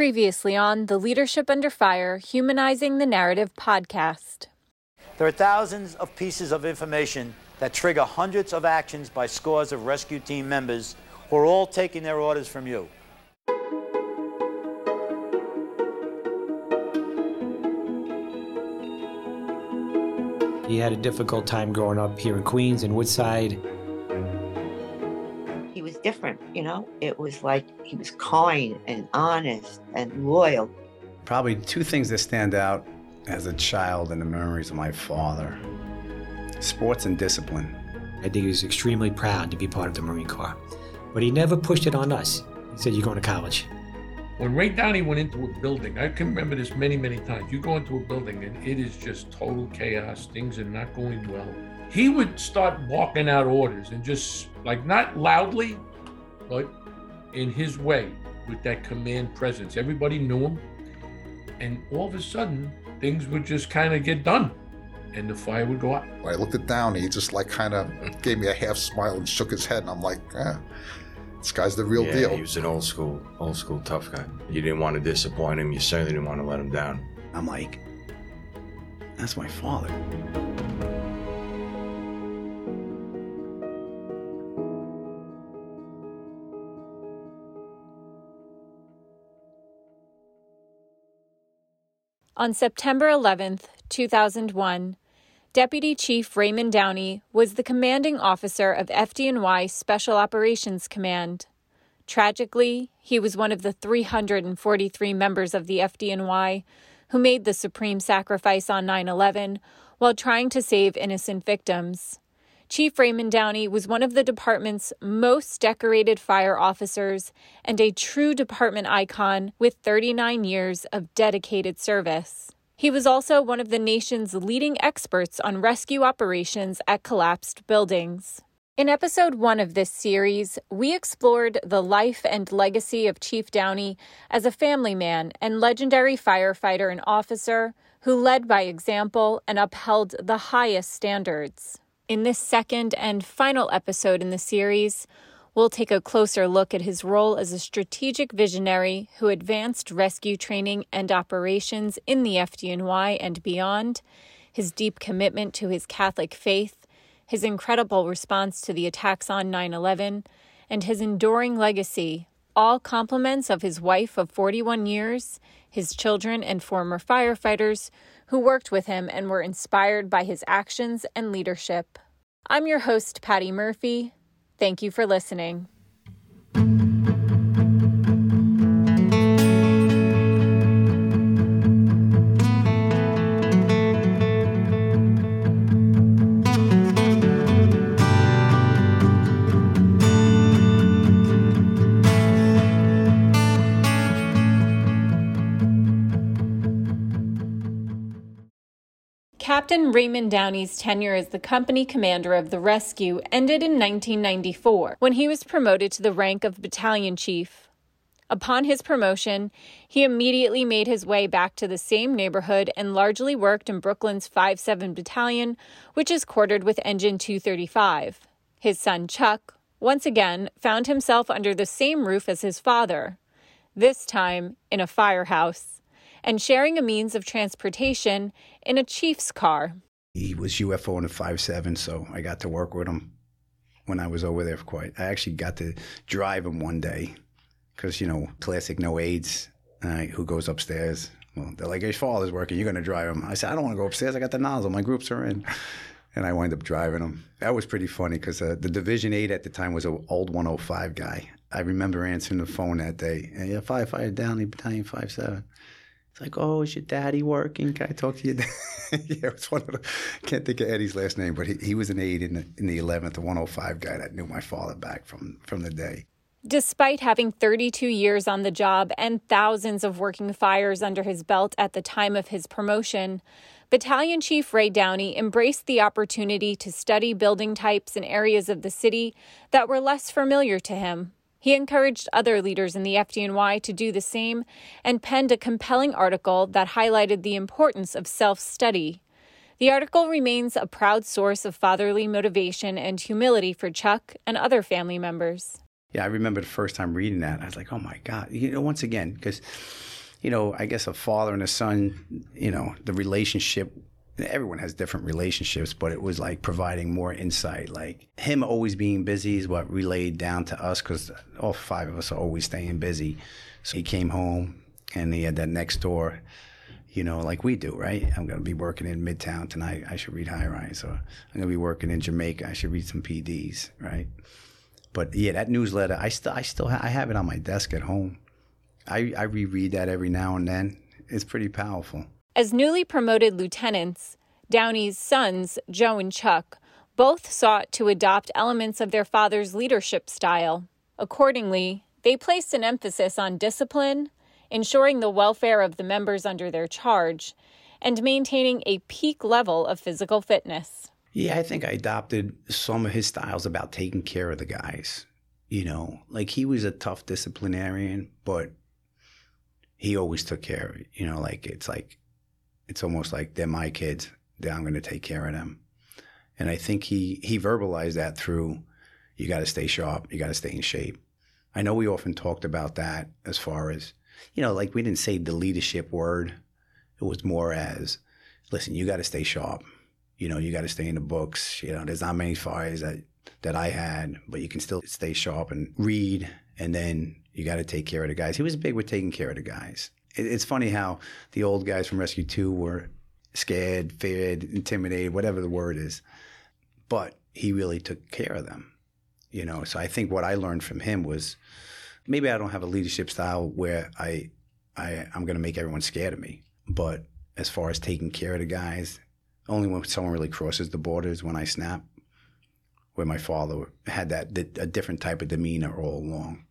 Previously on the Leadership Under Fire Humanizing the Narrative podcast. There are thousands of pieces of information that trigger hundreds of actions by scores of rescue team members who are all taking their orders from you. He had a difficult time growing up here in Queens and Woodside. He was different, you know? It was like he was kind and honest and loyal. Probably two things that stand out as a child in the memories of my father sports and discipline. I think he was extremely proud to be part of the Marine Corps. But he never pushed it on us. He said, You're going to college. When Ray Downey went into a building, I can remember this many, many times. You go into a building and it is just total chaos. Things are not going well. He would start barking out orders and just like not loudly, but in his way with that command presence. Everybody knew him. And all of a sudden, things would just kind of get done and the fire would go out. I looked at Downey, he just like kind of gave me a half smile and shook his head. And I'm like, eh, this guy's the real yeah, deal. He was an old school, old school tough guy. You didn't want to disappoint him. You certainly didn't want to let him down. I'm like, that's my father. On September 11th, 2001, Deputy Chief Raymond Downey was the commanding officer of FDNY Special Operations Command. Tragically, he was one of the 343 members of the FDNY who made the supreme sacrifice on 9 11 while trying to save innocent victims. Chief Raymond Downey was one of the department's most decorated fire officers and a true department icon with 39 years of dedicated service. He was also one of the nation's leading experts on rescue operations at collapsed buildings. In episode one of this series, we explored the life and legacy of Chief Downey as a family man and legendary firefighter and officer who led by example and upheld the highest standards. In this second and final episode in the series, we'll take a closer look at his role as a strategic visionary who advanced rescue training and operations in the FDNY and beyond, his deep commitment to his Catholic faith, his incredible response to the attacks on 9 11, and his enduring legacy, all compliments of his wife of 41 years, his children, and former firefighters who worked with him and were inspired by his actions and leadership. I'm your host, Patty Murphy. Thank you for listening. Captain Raymond Downey's tenure as the company commander of the rescue ended in 1994 when he was promoted to the rank of battalion chief. Upon his promotion, he immediately made his way back to the same neighborhood and largely worked in Brooklyn's 5 7 Battalion, which is quartered with Engine 235. His son Chuck, once again, found himself under the same roof as his father, this time in a firehouse, and sharing a means of transportation in a chief's car. He was UFO in a five seven, so I got to work with him when I was over there for quite. I actually got to drive him one day because, you know, classic no aides, uh, who goes upstairs? Well, they're like, your father's working, you're going to drive him. I said, I don't want to go upstairs, I got the nozzle, my groups are in. And I wind up driving him. That was pretty funny because uh, the Division 8 at the time was an old 105 guy. I remember answering the phone that day. Yeah, firefighter Downey, Battalion 5-7. It's like, oh, is your daddy working? Can I talk to your dad? yeah, it's one of the, can't think of Eddie's last name, but he, he was an aide in the, in the 11th, the 105 guy that knew my father back from, from the day. Despite having 32 years on the job and thousands of working fires under his belt at the time of his promotion, Battalion Chief Ray Downey embraced the opportunity to study building types in areas of the city that were less familiar to him. He encouraged other leaders in the FDNY to do the same and penned a compelling article that highlighted the importance of self study. The article remains a proud source of fatherly motivation and humility for Chuck and other family members. Yeah, I remember the first time reading that. I was like, oh my God. You know, once again, because you know, I guess a father and a son, you know, the relationship everyone has different relationships, but it was like providing more insight. Like him always being busy is what relayed down to us because all five of us are always staying busy. So he came home and he had that next door, you know, like we do, right? I'm going to be working in Midtown tonight. I should read High Rise. Or I'm going to be working in Jamaica. I should read some PDs, right? But yeah, that newsletter, I still, I still, ha- I have it on my desk at home. I, I reread that every now and then. It's pretty powerful. As newly promoted lieutenants, Downey's sons, Joe and Chuck, both sought to adopt elements of their father's leadership style. Accordingly, they placed an emphasis on discipline, ensuring the welfare of the members under their charge, and maintaining a peak level of physical fitness. Yeah, I think I adopted some of his styles about taking care of the guys. You know, like he was a tough disciplinarian, but he always took care of it. You know, like it's like it's almost like they're my kids. I'm going to take care of them. And I think he he verbalized that through you got to stay sharp, you got to stay in shape. I know we often talked about that as far as you know, like we didn't say the leadership word. It was more as listen, you got to stay sharp. You know, you got to stay in the books. You know, there's not many fires that that I had, but you can still stay sharp and read. And then you got to take care of the guys. He was big with taking care of the guys. It's funny how the old guys from Rescue 2 were scared, feared, intimidated, whatever the word is. But he really took care of them, you know. So I think what I learned from him was maybe I don't have a leadership style where I, I I'm going to make everyone scared of me. But as far as taking care of the guys, only when someone really crosses the borders when I snap. Where my father had that a different type of demeanor all along,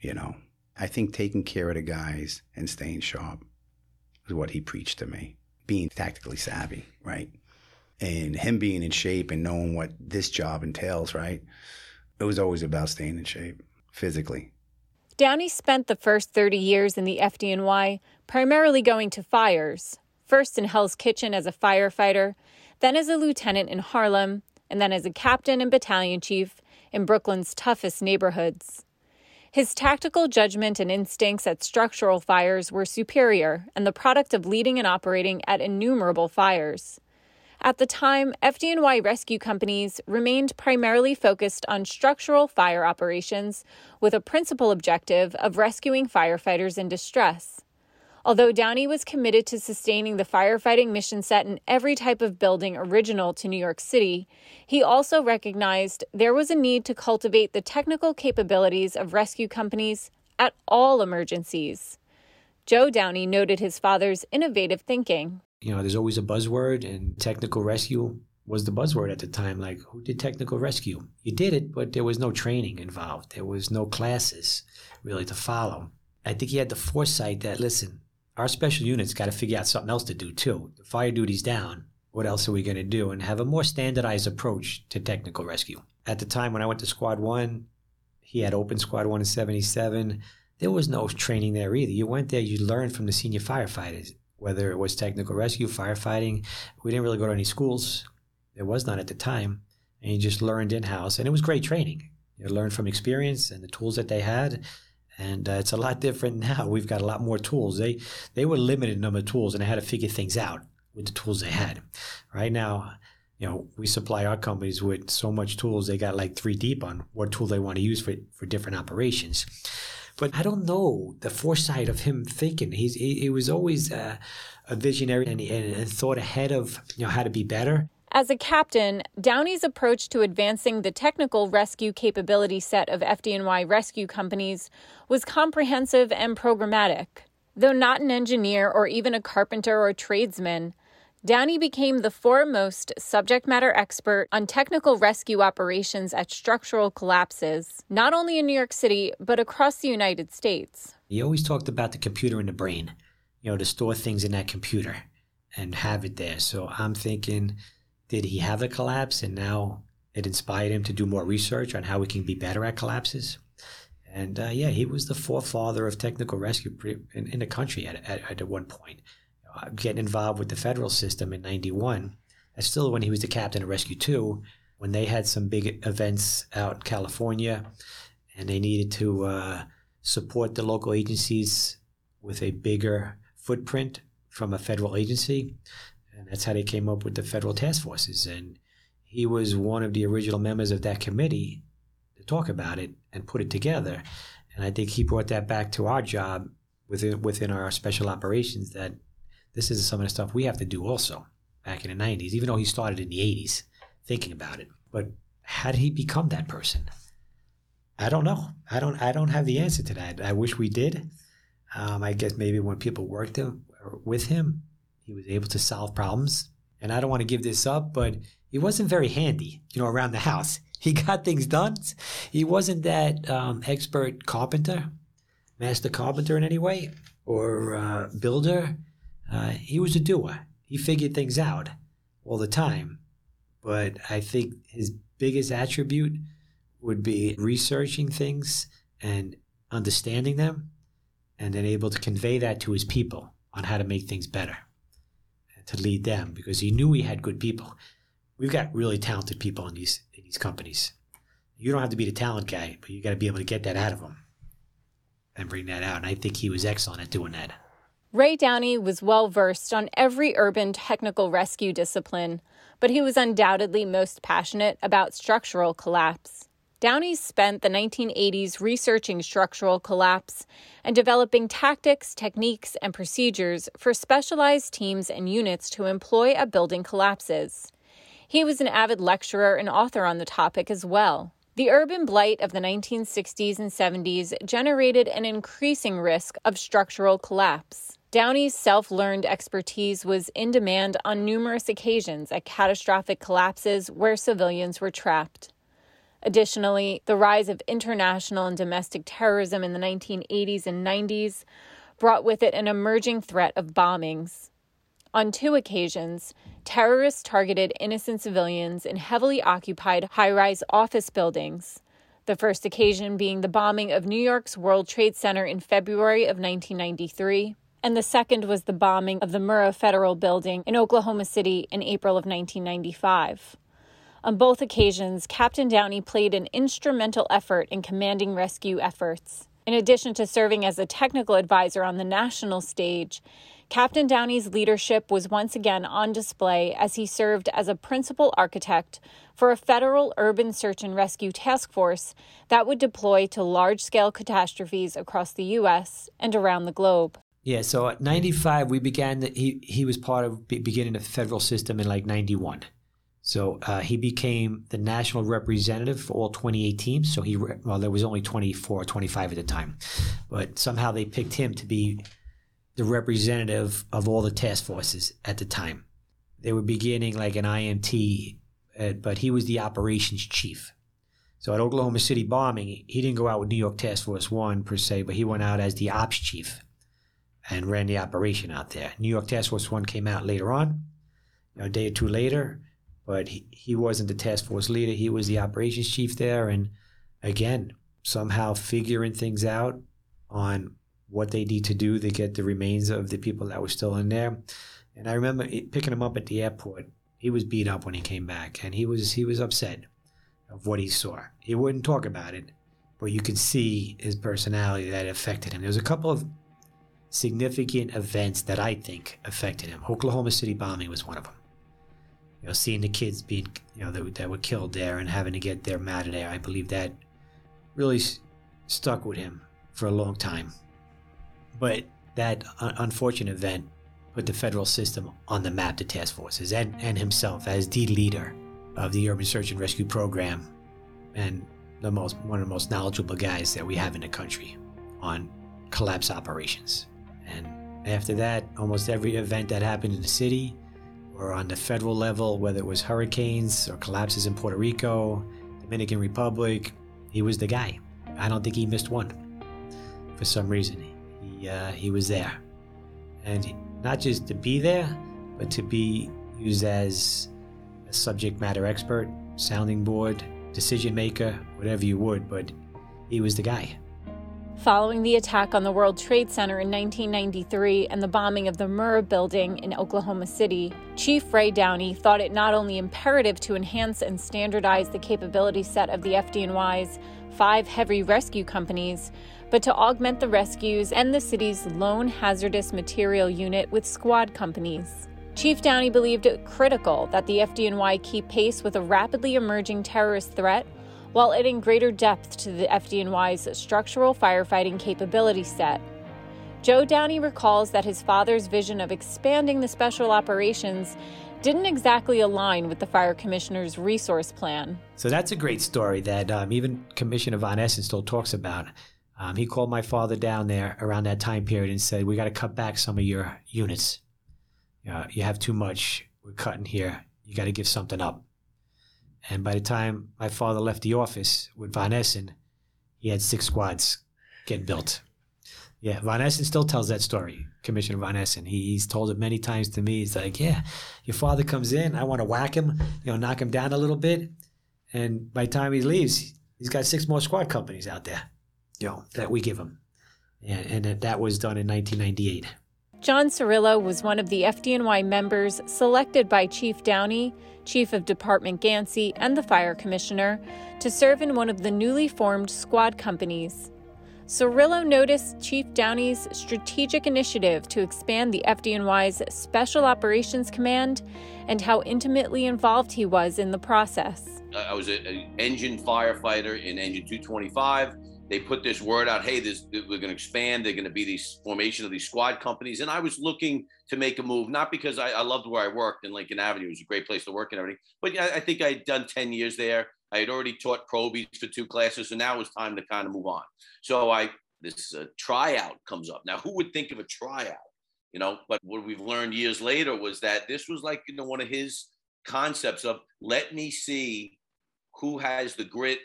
you know. I think taking care of the guys and staying sharp is what he preached to me. Being tactically savvy, right? And him being in shape and knowing what this job entails, right? It was always about staying in shape physically. Downey spent the first 30 years in the FDNY primarily going to fires, first in Hell's Kitchen as a firefighter, then as a lieutenant in Harlem, and then as a captain and battalion chief in Brooklyn's toughest neighborhoods. His tactical judgment and instincts at structural fires were superior and the product of leading and operating at innumerable fires. At the time, FDNY rescue companies remained primarily focused on structural fire operations with a principal objective of rescuing firefighters in distress. Although Downey was committed to sustaining the firefighting mission set in every type of building original to New York City, he also recognized there was a need to cultivate the technical capabilities of rescue companies at all emergencies. Joe Downey noted his father's innovative thinking. You know, there's always a buzzword, and technical rescue was the buzzword at the time. Like, who did technical rescue? You did it, but there was no training involved. There was no classes really to follow. I think he had the foresight that, listen, our special units got to figure out something else to do too. The fire duty's down. What else are we going to do? And have a more standardized approach to technical rescue. At the time when I went to Squad 1, he had opened Squad 1 in 77. There was no training there either. You went there, you learned from the senior firefighters, whether it was technical rescue, firefighting. We didn't really go to any schools. There was none at the time. And you just learned in house. And it was great training. You learned from experience and the tools that they had and uh, it's a lot different now. We've got a lot more tools. They they were limited number of tools, and they had to figure things out with the tools they had. Right now, you know, we supply our companies with so much tools. They got like three deep on what tool they want to use for for different operations. But I don't know the foresight of him thinking. He's he, he was always uh, a visionary and, and, and thought ahead of you know how to be better. As a captain, Downey's approach to advancing the technical rescue capability set of FDNY rescue companies was comprehensive and programmatic. Though not an engineer or even a carpenter or tradesman, Downey became the foremost subject matter expert on technical rescue operations at structural collapses, not only in New York City, but across the United States. He always talked about the computer in the brain, you know, to store things in that computer and have it there. So I'm thinking, did he have a collapse and now it inspired him to do more research on how we can be better at collapses? And uh, yeah, he was the forefather of technical rescue in, in the country at, at, at one point. Uh, getting involved with the federal system in 91, that's still when he was the captain of Rescue 2, when they had some big events out in California and they needed to uh, support the local agencies with a bigger footprint from a federal agency. And that's how they came up with the federal task forces. And he was one of the original members of that committee to talk about it and put it together. And I think he brought that back to our job within within our special operations that this is some of the stuff we have to do also back in the 90s, even though he started in the 80s thinking about it. But how did he become that person? I don't know. I don't. I don't have the answer to that. I wish we did. Um, I guess maybe when people worked him, with him, he was able to solve problems. And I don't want to give this up, but he wasn't very handy, you know, around the house. He got things done. He wasn't that um, expert carpenter, master carpenter in any way, or uh, builder. Uh, he was a doer. He figured things out all the time. But I think his biggest attribute would be researching things and understanding them and then able to convey that to his people on how to make things better to lead them because he knew he had good people. We've got really talented people in these in these companies. You don't have to be the talent guy, but you got to be able to get that out of them and bring that out. And I think he was excellent at doing that. Ray Downey was well versed on every urban technical rescue discipline, but he was undoubtedly most passionate about structural collapse. Downey spent the 1980s researching structural collapse and developing tactics, techniques, and procedures for specialized teams and units to employ a building collapses. He was an avid lecturer and author on the topic as well. The urban blight of the 1960s and 70s generated an increasing risk of structural collapse. Downey's self learned expertise was in demand on numerous occasions at catastrophic collapses where civilians were trapped. Additionally, the rise of international and domestic terrorism in the 1980s and 90s brought with it an emerging threat of bombings. On two occasions, terrorists targeted innocent civilians in heavily occupied high rise office buildings. The first occasion being the bombing of New York's World Trade Center in February of 1993, and the second was the bombing of the Murrah Federal Building in Oklahoma City in April of 1995. On both occasions, Captain Downey played an instrumental effort in commanding rescue efforts. In addition to serving as a technical advisor on the national stage, Captain Downey's leadership was once again on display as he served as a principal architect for a federal urban search and rescue task force that would deploy to large scale catastrophes across the U.S. and around the globe. Yeah, so at 95, we began, the, he, he was part of beginning the federal system in like 91. So uh, he became the national representative for all 28 teams. So he, well, there was only 24 or 25 at the time, but somehow they picked him to be the representative of all the task forces at the time. They were beginning like an IMT, uh, but he was the operations chief. So at Oklahoma City bombing, he didn't go out with New York Task Force One per se, but he went out as the ops chief and ran the operation out there. New York Task Force One came out later on, a day or two later but he, he wasn't the task force leader. He was the operations chief there. And again, somehow figuring things out on what they need to do to get the remains of the people that were still in there. And I remember picking him up at the airport. He was beat up when he came back, and he was he was upset of what he saw. He wouldn't talk about it, but you could see his personality that affected him. There was a couple of significant events that I think affected him. Oklahoma City bombing was one of them you know, seeing the kids being, you know, that, that were killed there and having to get them out of there, I believe that really s- stuck with him for a long time. But that un- unfortunate event put the federal system on the map to task forces and, and himself as the leader of the urban search and rescue program and the most one of the most knowledgeable guys that we have in the country on collapse operations. And after that, almost every event that happened in the city, or on the federal level, whether it was hurricanes or collapses in Puerto Rico, Dominican Republic, he was the guy. I don't think he missed one. For some reason, he uh, he was there, and not just to be there, but to be used as a subject matter expert, sounding board, decision maker, whatever you would. But he was the guy. Following the attack on the World Trade Center in 1993 and the bombing of the Murrah building in Oklahoma City, Chief Ray Downey thought it not only imperative to enhance and standardize the capability set of the FDNY's five heavy rescue companies, but to augment the rescues and the city's lone hazardous material unit with squad companies. Chief Downey believed it critical that the FDNY keep pace with a rapidly emerging terrorist threat while adding greater depth to the FDNY's structural firefighting capability set. Joe Downey recalls that his father's vision of expanding the special operations didn't exactly align with the fire commissioner's resource plan. So that's a great story that um, even Commissioner Von Essen still talks about. Um, he called my father down there around that time period and said, "We got to cut back some of your units. Uh, you have too much. We're cutting here. You got to give something up." And by the time my father left the office with Von Essen, he had six squads getting built. Yeah, Von Essen still tells that story, Commissioner Von Essen. He, he's told it many times to me. He's like, yeah, your father comes in, I want to whack him, you know, knock him down a little bit. And by the time he leaves, he's got six more squad companies out there, you know, that we give him. And, and that, that was done in 1998. John Cirillo was one of the FDNY members selected by Chief Downey, Chief of Department Ganci, and the Fire Commissioner to serve in one of the newly formed squad companies. Cirillo noticed Chief Downey's strategic initiative to expand the FDNY's Special Operations Command and how intimately involved he was in the process. I was an engine firefighter in Engine 225 they put this word out hey this we're going to expand they're going to be these formation of these squad companies and i was looking to make a move not because i, I loved where i worked in lincoln avenue it was a great place to work and everything but I, I think i had done 10 years there. I had already taught probies for two classes so now it was time to kind of move on. So i this uh, tryout comes up. Now who would think of a tryout you know? But what we've learned years later was that this was like you know one of his concepts of let me see who has the grit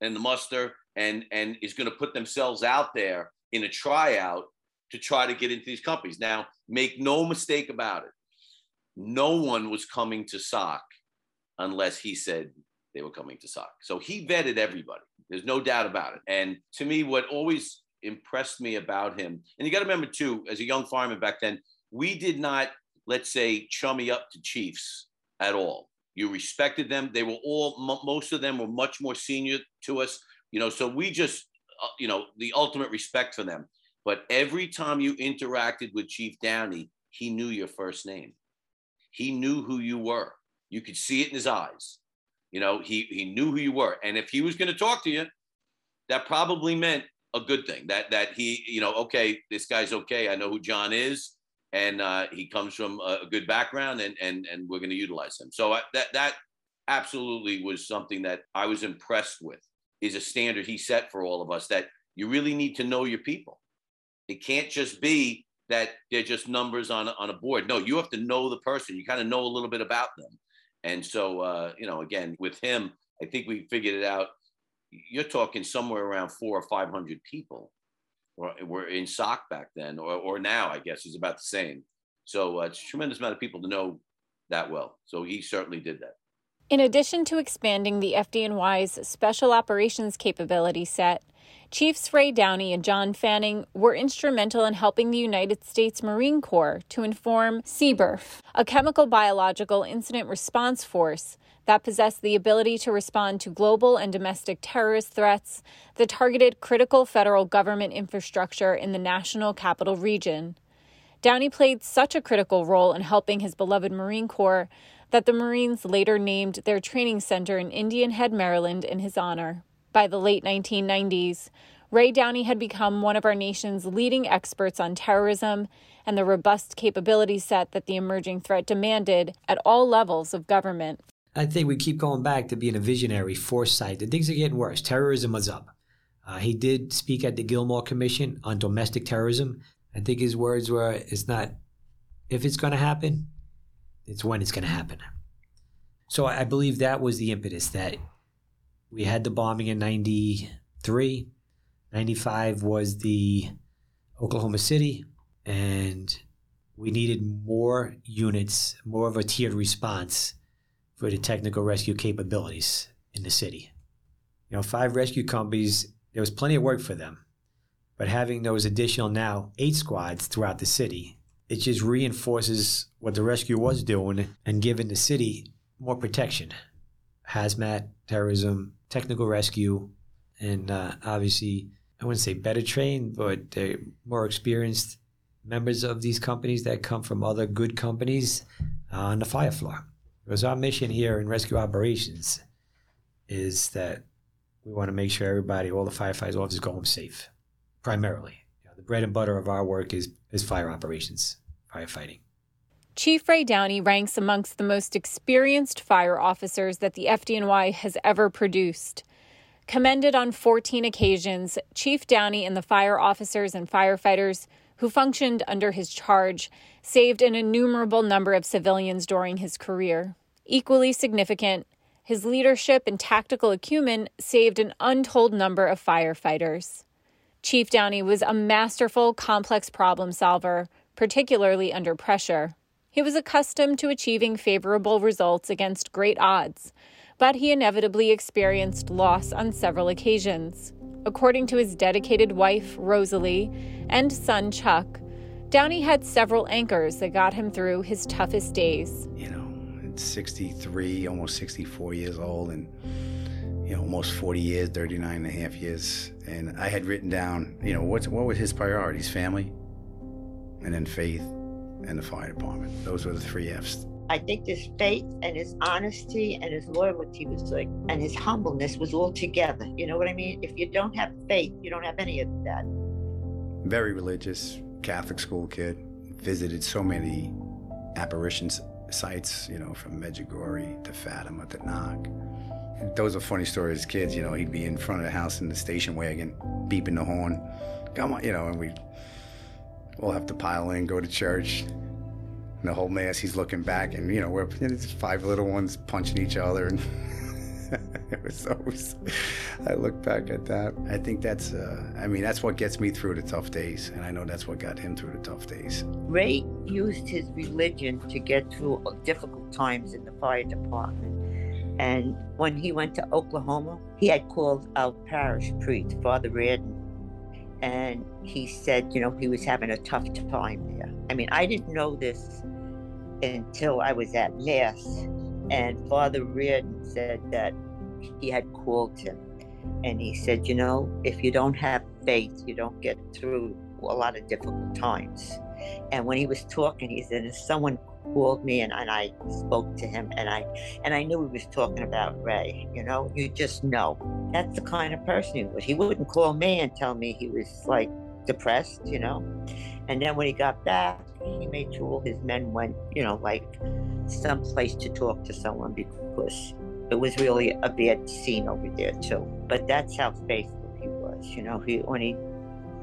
and the muster and and is going to put themselves out there in a tryout to try to get into these companies. Now, make no mistake about it. No one was coming to SOC unless he said they were coming to SOC. So he vetted everybody. There's no doubt about it. And to me, what always impressed me about him, and you got to remember too, as a young fireman back then, we did not, let's say, chummy up to chiefs at all. You respected them. They were all, most of them were much more senior to us. You know, so we just, uh, you know, the ultimate respect for them. But every time you interacted with Chief Downey, he knew your first name. He knew who you were. You could see it in his eyes. You know, he he knew who you were. And if he was going to talk to you, that probably meant a good thing. That that he, you know, okay, this guy's okay. I know who John is, and uh, he comes from a good background, and and and we're going to utilize him. So I, that that absolutely was something that I was impressed with is a standard he set for all of us that you really need to know your people. It can't just be that they're just numbers on on a board. No, you have to know the person. You kind of know a little bit about them. And so, uh, you know, again, with him, I think we figured it out. You're talking somewhere around four or 500 people or were in SOC back then, or, or now, I guess, is about the same. So uh, it's a tremendous amount of people to know that well. So he certainly did that. In addition to expanding the FDNY's special operations capability set, Chiefs Ray Downey and John Fanning were instrumental in helping the United States Marine Corps to inform CBIRF, a chemical biological incident response force that possessed the ability to respond to global and domestic terrorist threats that targeted critical federal government infrastructure in the national capital region. Downey played such a critical role in helping his beloved Marine Corps that the Marines later named their training center in Indian Head, Maryland, in his honor. By the late 1990s, Ray Downey had become one of our nation's leading experts on terrorism and the robust capability set that the emerging threat demanded at all levels of government. I think we keep going back to being a visionary foresight. And things are getting worse. Terrorism was up. Uh, he did speak at the Gilmore Commission on domestic terrorism. I think his words were, "It's not if it's going to happen, it's when it's going to happen. So I believe that was the impetus that we had the bombing in 93. 95 was the Oklahoma City, and we needed more units, more of a tiered response for the technical rescue capabilities in the city. You know, five rescue companies, there was plenty of work for them, But having those additional now eight squads throughout the city, it just reinforces what the rescue was doing and giving the city more protection. Hazmat, terrorism, technical rescue, and uh, obviously, I wouldn't say better trained, but they're more experienced members of these companies that come from other good companies uh, on the fire floor. Because our mission here in rescue operations is that we want to make sure everybody, all the firefighters, officers go home safe, primarily. You know, the bread and butter of our work is, is fire operations, firefighting. Chief Ray Downey ranks amongst the most experienced fire officers that the FDNY has ever produced. Commended on 14 occasions, Chief Downey and the fire officers and firefighters who functioned under his charge saved an innumerable number of civilians during his career. Equally significant, his leadership and tactical acumen saved an untold number of firefighters. Chief Downey was a masterful, complex problem solver, particularly under pressure. He was accustomed to achieving favorable results against great odds, but he inevitably experienced loss on several occasions. According to his dedicated wife, Rosalie, and son, Chuck, Downey had several anchors that got him through his toughest days. You know, 63, almost 64 years old, and you know, almost 40 years, 39 and a half years. And I had written down, you know, what's, what were his priorities? Family, and then faith, and the fire department. Those were the three F's. I think his faith and his honesty and his loyalty was like, and his humbleness was all together. You know what I mean? If you don't have faith, you don't have any of that. Very religious, Catholic school kid. Visited so many apparitions sites, you know, from Medjugorje to Fatima to Knock. Those are funny stories as kids, you know, he'd be in front of the house in the station wagon, beeping the horn. Come on, you know, and we all have to pile in, go to church. And the whole mass, he's looking back, and, you know, we're you know, five little ones punching each other. And it was always, I look back at that. I think that's, uh, I mean, that's what gets me through the tough days. And I know that's what got him through the tough days. Ray used his religion to get through difficult times in the fire department. And when he went to Oklahoma, he had called our parish priest, Father Reardon, and he said, you know, he was having a tough time there. I mean, I didn't know this until I was at Mass, and Father Reardon said that he had called him, and he said, you know, if you don't have faith, you don't get through a lot of difficult times. And when he was talking, he said, if someone called me and, and I spoke to him and I and I knew he was talking about Ray, you know, you just know. That's the kind of person he was. He wouldn't call me and tell me he was like depressed, you know. And then when he got back, he made sure his men went, you know, like someplace to talk to someone because it was really a bad scene over there too. But that's how faithful he was, you know. He when he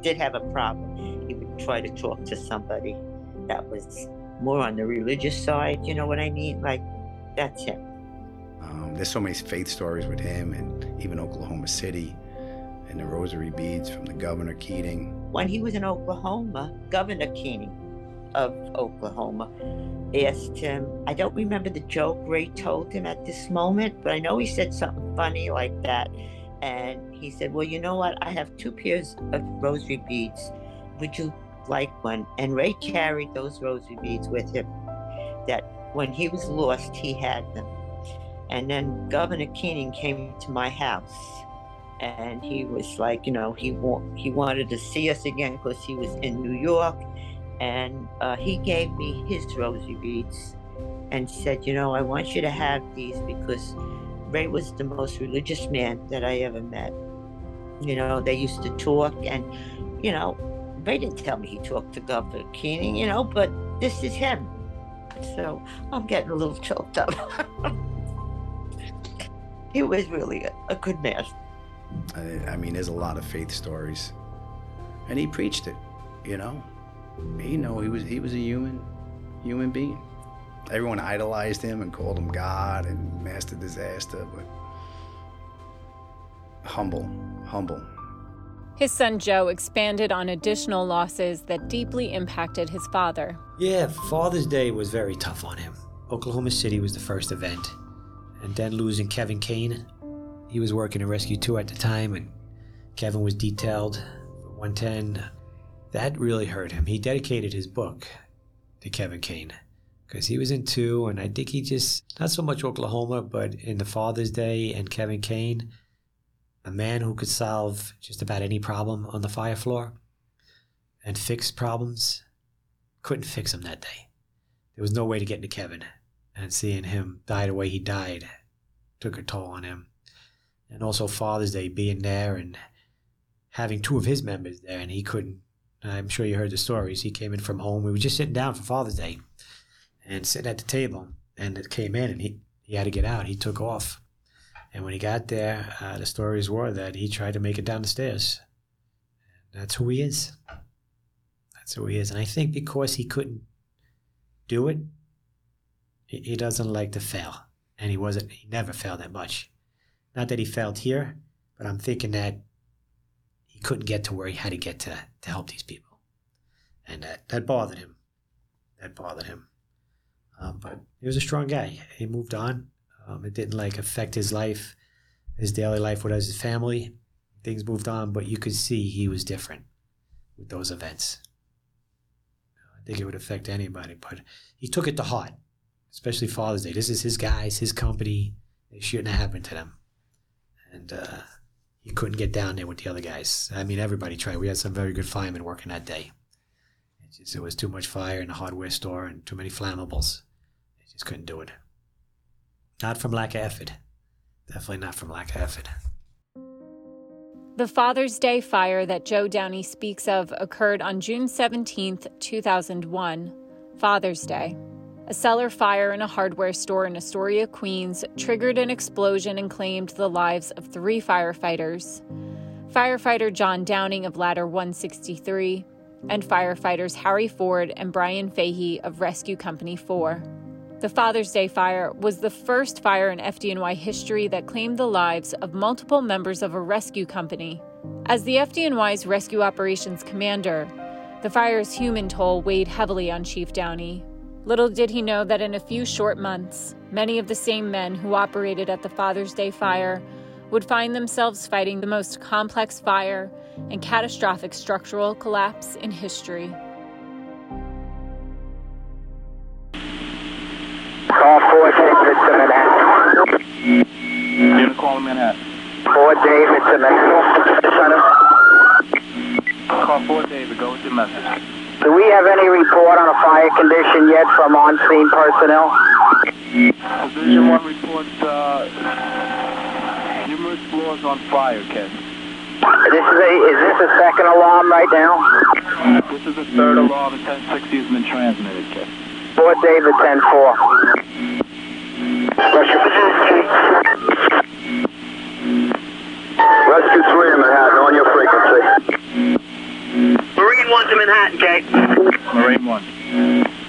did have a problem, he would try to talk to somebody that was more on the religious side. You know what I mean? Like that's him. Um, there's so many faith stories with him, and even Oklahoma City, and the rosary beads from the governor Keating. When he was in Oklahoma, Governor Keating of Oklahoma asked him, I don't remember the joke Ray told him at this moment, but I know he said something funny like that. And he said, Well, you know what? I have two pairs of rosary beads. Would you like one? And Ray carried those rosary beads with him. That when he was lost, he had them. And then Governor Keating came to my house and he was like, you know, he wa- he wanted to see us again because he was in New York, and uh, he gave me his rosary beads, and said, you know, I want you to have these because Ray was the most religious man that I ever met. You know, they used to talk, and you know, Ray didn't tell me he talked to Governor Keating, you know, but this is him. So I'm getting a little choked up. he was really a, a good man. I, I mean, there's a lot of faith stories, and he preached it. You know, you know, he was he was a human, human being. Everyone idolized him and called him God and Master Disaster, but humble, humble. His son Joe expanded on additional losses that deeply impacted his father. Yeah, Father's Day was very tough on him. Oklahoma City was the first event, and then losing Kevin Kane. He was working in Rescue 2 at the time, and Kevin was detailed for 110. That really hurt him. He dedicated his book to Kevin Kane because he was in two, and I think he just, not so much Oklahoma, but in the Father's Day and Kevin Kane, a man who could solve just about any problem on the fire floor and fix problems, couldn't fix them that day. There was no way to get into Kevin, and seeing him die the way he died took a toll on him. And also Father's Day being there and having two of his members there, and he couldn't. I'm sure you heard the stories. He came in from home. We were just sitting down for Father's Day and sitting at the table, and it came in, and he, he had to get out. He took off. And when he got there, uh, the stories were that he tried to make it down the stairs. That's who he is. That's who he is. And I think because he couldn't do it, he doesn't like to fail. And he wasn't, he never failed that much. Not that he failed here, but I'm thinking that he couldn't get to where he had to get to to help these people. And that, that bothered him. That bothered him. Um, but he was a strong guy. He moved on. Um, it didn't like affect his life, his daily life with his family. Things moved on, but you could see he was different with those events. I think it would affect anybody, but he took it to heart, especially Father's Day. This is his guys, his company. It shouldn't have happened to them. And uh, he couldn't get down there with the other guys. I mean, everybody tried. We had some very good firemen working that day. It, just, it was too much fire in the hardware store and too many flammables. They just couldn't do it. Not from lack of effort. Definitely not from lack of effort. The Father's Day fire that Joe Downey speaks of occurred on June 17, 2001, Father's Day. A cellar fire in a hardware store in Astoria, Queens, triggered an explosion and claimed the lives of three firefighters firefighter John Downing of Ladder 163, and firefighters Harry Ford and Brian Fahey of Rescue Company 4. The Father's Day fire was the first fire in FDNY history that claimed the lives of multiple members of a rescue company. As the FDNY's rescue operations commander, the fire's human toll weighed heavily on Chief Downey. Little did he know that in a few short months, many of the same men who operated at the Father's Day fire would find themselves fighting the most complex fire and catastrophic structural collapse in history. Call 4 David to Manhattan. Jim calling Manhattan. 4 David to Manhattan. Center. Call 4 David, go with your message. Do we have any report on a fire condition yet from on-scene personnel? Division 1 reports uh, numerous floors on fire, Ken. This is a is this a second alarm right now? This is the third alarm, and 1060 has been transmitted, Ken. 4 David 10 4. Rescue 3 in Manhattan on your frequency. Marine 1 to Manhattan, Kate. Marine 1.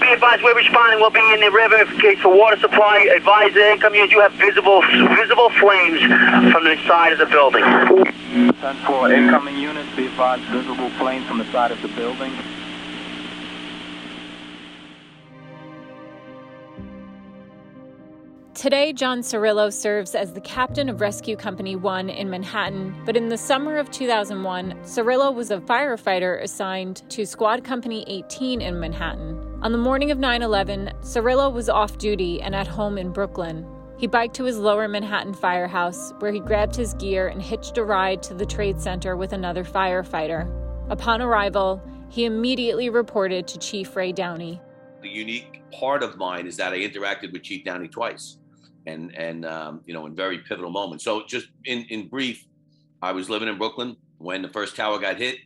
Be advised, we're responding. We'll be in the river in case for water supply. Advise the income units you have visible visible flames from the side of the building. 10 4, incoming units, be advised, visible flames from the side of the building. Today, John Cirillo serves as the captain of Rescue Company 1 in Manhattan, but in the summer of 2001, Cirillo was a firefighter assigned to Squad Company 18 in Manhattan. On the morning of 9 11, Cirillo was off duty and at home in Brooklyn. He biked to his lower Manhattan firehouse, where he grabbed his gear and hitched a ride to the Trade Center with another firefighter. Upon arrival, he immediately reported to Chief Ray Downey. The unique part of mine is that I interacted with Chief Downey twice and and um, you know in very pivotal moments. So just in in brief, I was living in Brooklyn when the first tower got hit.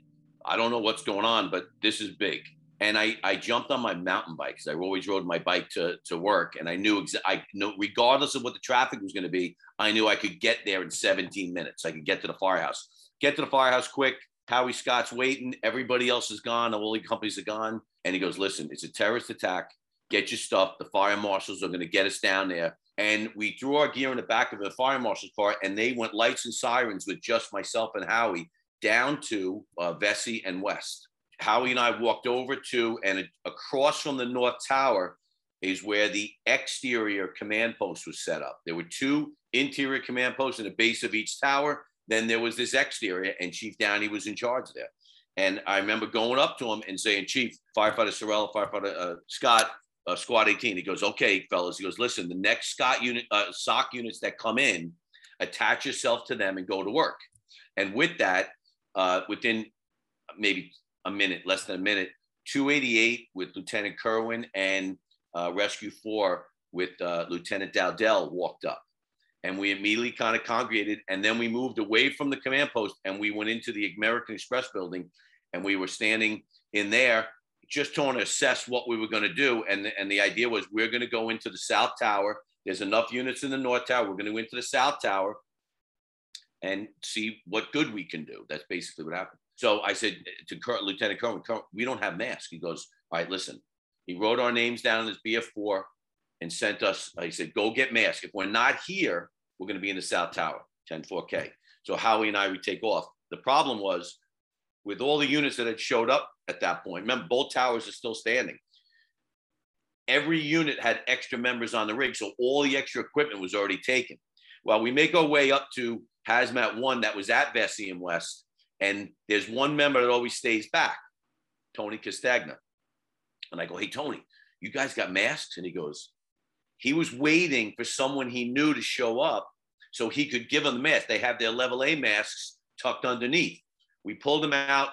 I don't know what's going on, but this is big. And I, I jumped on my mountain bike because I always rode my bike to, to work. And I knew, exa- I know, regardless of what the traffic was going to be, I knew I could get there in 17 minutes. I could get to the firehouse, get to the firehouse quick. Howie Scott's waiting. Everybody else is gone. All the companies are gone. And he goes, listen, it's a terrorist attack. Get your stuff. The fire marshals are going to get us down there and we threw our gear in the back of the fire marshal's car, and they went lights and sirens with just myself and Howie down to uh, Vesey and West. Howie and I walked over to, and across from the North Tower is where the exterior command post was set up. There were two interior command posts in the base of each tower. Then there was this exterior, and Chief Downey was in charge there. And I remember going up to him and saying, Chief, firefighter Cirillo, firefighter uh, Scott, uh, Squad 18. He goes, okay, fellas. He goes, listen, the next Scott unit, uh, SOC units that come in, attach yourself to them and go to work. And with that, uh, within maybe a minute, less than a minute, 288 with Lieutenant Kerwin and uh, Rescue 4 with uh, Lieutenant Dowdell walked up. And we immediately kind of congregated. And then we moved away from the command post and we went into the American Express building and we were standing in there just trying to assess what we were going to do. And, and the idea was we're going to go into the South Tower. There's enough units in the North Tower. We're going to go into the South Tower and see what good we can do. That's basically what happened. So I said to Lieutenant Kerwin, we don't have masks. He goes, all right, listen. He wrote our names down in his BF4 and sent us, he said, go get masks. If we're not here, we're going to be in the South Tower, 10-4K. So Howie and I, we take off. The problem was with all the units that had showed up at that point, remember, both towers are still standing. Every unit had extra members on the rig, so all the extra equipment was already taken. Well, we make our way up to Hazmat 1 that was at Vesey and West, and there's one member that always stays back, Tony Castagna. And I go, hey, Tony, you guys got masks? And he goes, he was waiting for someone he knew to show up so he could give them the mask. They have their level A masks tucked underneath. We pulled them out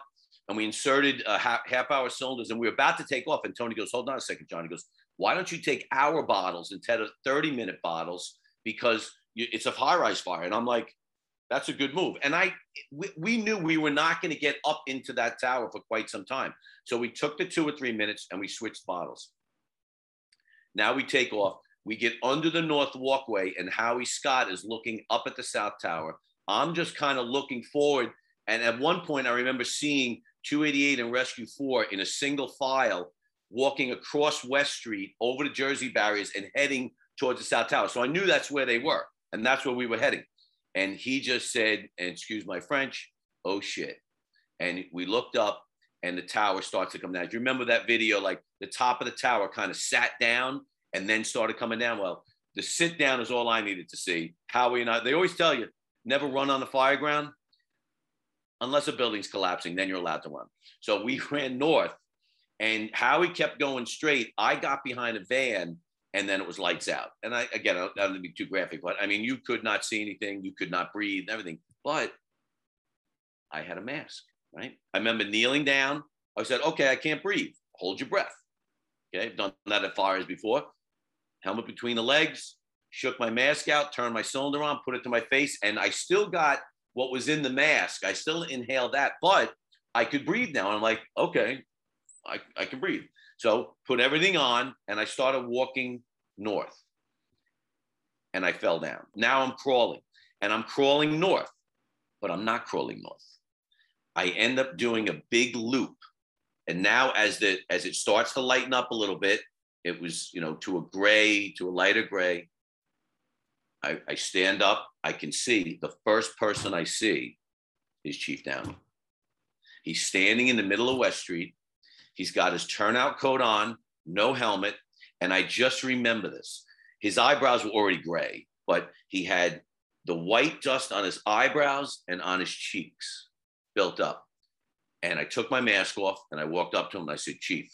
and we inserted uh, a half, half hour cylinders and we were about to take off. And Tony goes, hold on a second, John. He goes, why don't you take our bottles instead of 30 minute bottles? Because it's a high rise fire. And I'm like, that's a good move. And I, we, we knew we were not going to get up into that tower for quite some time. So we took the two or three minutes and we switched bottles. Now we take off. We get under the north walkway, and Howie Scott is looking up at the south tower. I'm just kind of looking forward. And at one point, I remember seeing 288 and Rescue 4 in a single file walking across West Street over the Jersey barriers and heading towards the South Tower. So I knew that's where they were, and that's where we were heading. And he just said, and excuse my French, oh shit. And we looked up, and the tower starts to come down. Do you remember that video? Like the top of the tower kind of sat down and then started coming down. Well, the sit down is all I needed to see. Howie and I, they always tell you, never run on the fire ground unless a building's collapsing, then you're allowed to run. So we ran north and Howie kept going straight. I got behind a van and then it was lights out. And I, again, I don't, don't be too graphic, but I mean, you could not see anything, you could not breathe, everything. But I had a mask, right? I remember kneeling down. I said, okay, I can't breathe. Hold your breath. Okay, I've done that at fires before helmet between the legs, shook my mask out, turned my cylinder on, put it to my face, and I still got what was in the mask. I still inhale that, but I could breathe now. I'm like, okay, I, I can breathe. So put everything on, and I started walking north. And I fell down. Now I'm crawling, and I'm crawling north, but I'm not crawling north. I end up doing a big loop. And now as the as it starts to lighten up a little bit, it was, you know, to a gray, to a lighter gray. I, I stand up, I can see the first person I see is Chief Downey. He's standing in the middle of West Street. He's got his turnout coat on, no helmet. And I just remember this. His eyebrows were already gray, but he had the white dust on his eyebrows and on his cheeks built up. And I took my mask off and I walked up to him and I said, Chief,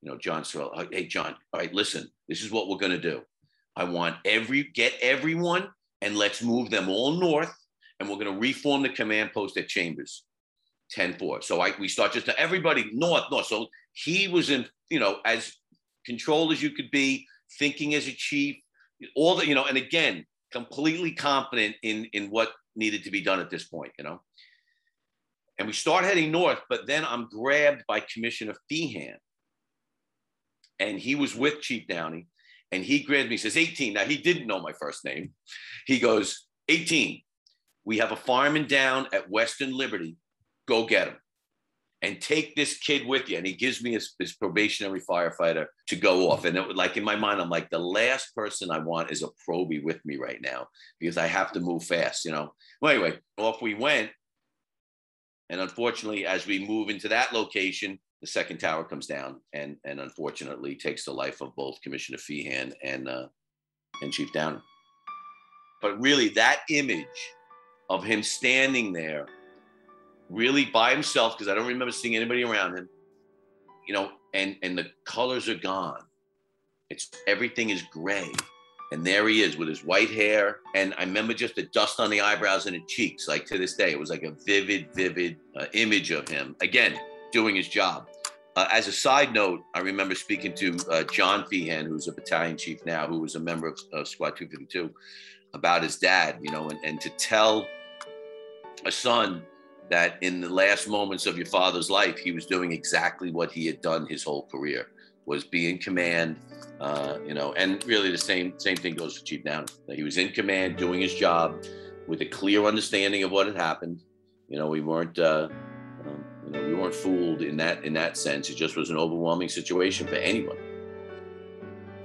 you know, John Sorrell, hey, John, all right, listen, this is what we're going to do. I want every, get everyone and let's move them all north and we're going to reform the command post at Chambers 10 4. So I, we start just to everybody north, north. So he was in, you know, as controlled as you could be, thinking as a chief, all the, you know, and again, completely confident in, in what needed to be done at this point, you know. And we start heading north, but then I'm grabbed by Commissioner Feehan and he was with Chief Downey, and he grabbed me. Says, 18. Now he didn't know my first name. He goes, 18. We have a fireman down at Western Liberty. Go get him. And take this kid with you. And he gives me his, his probationary firefighter to go off. And it was like in my mind, I'm like, the last person I want is a probie with me right now because I have to move fast, you know. Well, anyway, off we went. And unfortunately, as we move into that location, the second tower comes down and and unfortunately takes the life of both Commissioner Feehan and uh, and Chief Downey. But really, that image of him standing there really by himself because I don't remember seeing anybody around him. You know, and and the colors are gone. It's everything is gray. And there he is with his white hair. And I remember just the dust on the eyebrows and the cheeks. Like to this day, it was like a vivid, vivid uh, image of him, again, doing his job. Uh, as a side note, I remember speaking to uh, John Feehan, who's a battalion chief now, who was a member of, of Squad 252, about his dad, you know, and, and to tell a son that in the last moments of your father's life, he was doing exactly what he had done his whole career was be in command, uh, you know, and really the same same thing goes for Chief Downey. He was in command, doing his job with a clear understanding of what had happened. You know, we weren't, uh, we weren't fooled in that in that sense. It just was an overwhelming situation for anyone.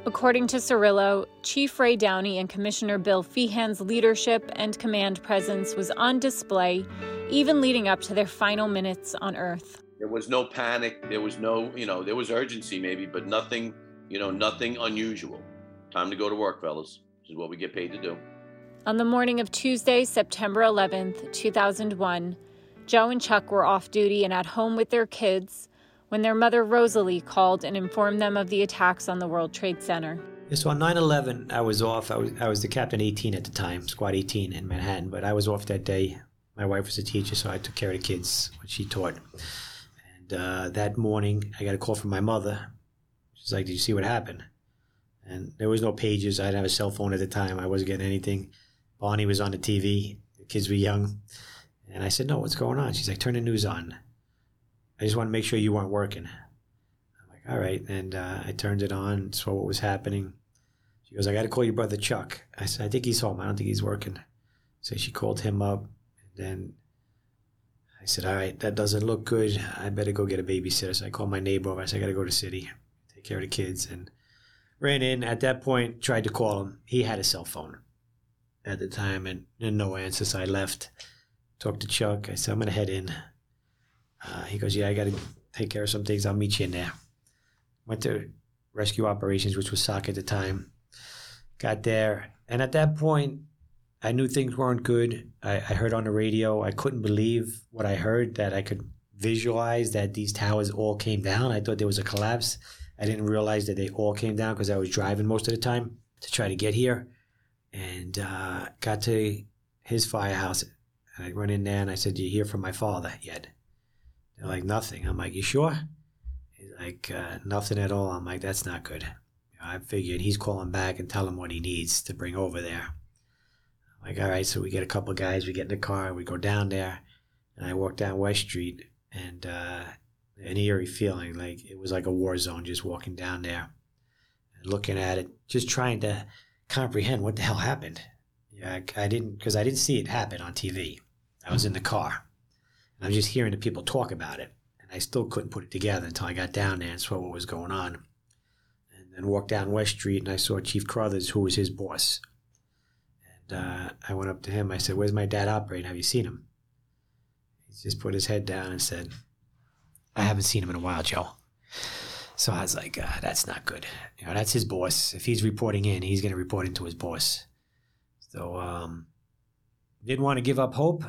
According to Cirillo, Chief Ray Downey and Commissioner Bill Feehan's leadership and command presence was on display, even leading up to their final minutes on Earth. There was no panic. There was no, you know, there was urgency maybe, but nothing, you know, nothing unusual. Time to go to work, fellas. This is what we get paid to do. On the morning of Tuesday, September 11th, 2001, Joe and Chuck were off duty and at home with their kids when their mother Rosalie called and informed them of the attacks on the World Trade Center. So on 9 11, I was off. I was, I was the captain 18 at the time, squad 18 in Manhattan, but I was off that day. My wife was a teacher, so I took care of the kids, what she taught. And uh, that morning, I got a call from my mother. She's like, Did you see what happened? And there was no pages. I didn't have a cell phone at the time. I wasn't getting anything. Bonnie was on the TV. The kids were young. And I said, No, what's going on? She's like, Turn the news on. I just want to make sure you weren't working. I'm like, All right. And uh, I turned it on, saw what was happening. She goes, I got to call your brother Chuck. I said, I think he's home. I don't think he's working. So she called him up. And then I said, All right, that doesn't look good. I better go get a babysitter. So I called my neighbor over. I said, I got to go to the city, take care of the kids. And ran in. At that point, tried to call him. He had a cell phone at the time and, and no answer. So I left, talked to Chuck. I said, I'm going to head in. Uh, he goes, Yeah, I got to take care of some things. I'll meet you in there. Went to rescue operations, which was SOC at the time. Got there. And at that point, I knew things weren't good. I, I heard on the radio, I couldn't believe what I heard that I could visualize that these towers all came down. I thought there was a collapse. I didn't realize that they all came down because I was driving most of the time to try to get here. And uh, got to his firehouse. And I went in there and I said, Do you hear from my father yet? They're like, Nothing. I'm like, You sure? He's like, uh, Nothing at all. I'm like, That's not good. I figured he's calling back and tell him what he needs to bring over there. I'm like, all right, so we get a couple guys, we get in the car, we go down there, and I walk down West Street, and uh, an eerie feeling, like it was like a war zone just walking down there, looking at it, just trying to comprehend what the hell happened. Yeah, I, I didn't, because I didn't see it happen on TV. I was in the car, and I was just hearing the people talk about it, and I still couldn't put it together until I got down there and saw what was going on and then walked down West Street and I saw Chief Crothers, who was his boss. And uh, I went up to him. I said, Where's my dad operating? Have you seen him? He just put his head down and said, I haven't seen him in a while, Joe. So I was like, uh, That's not good. You know, that's his boss. If he's reporting in, he's going to report into his boss. So, um, didn't want to give up hope.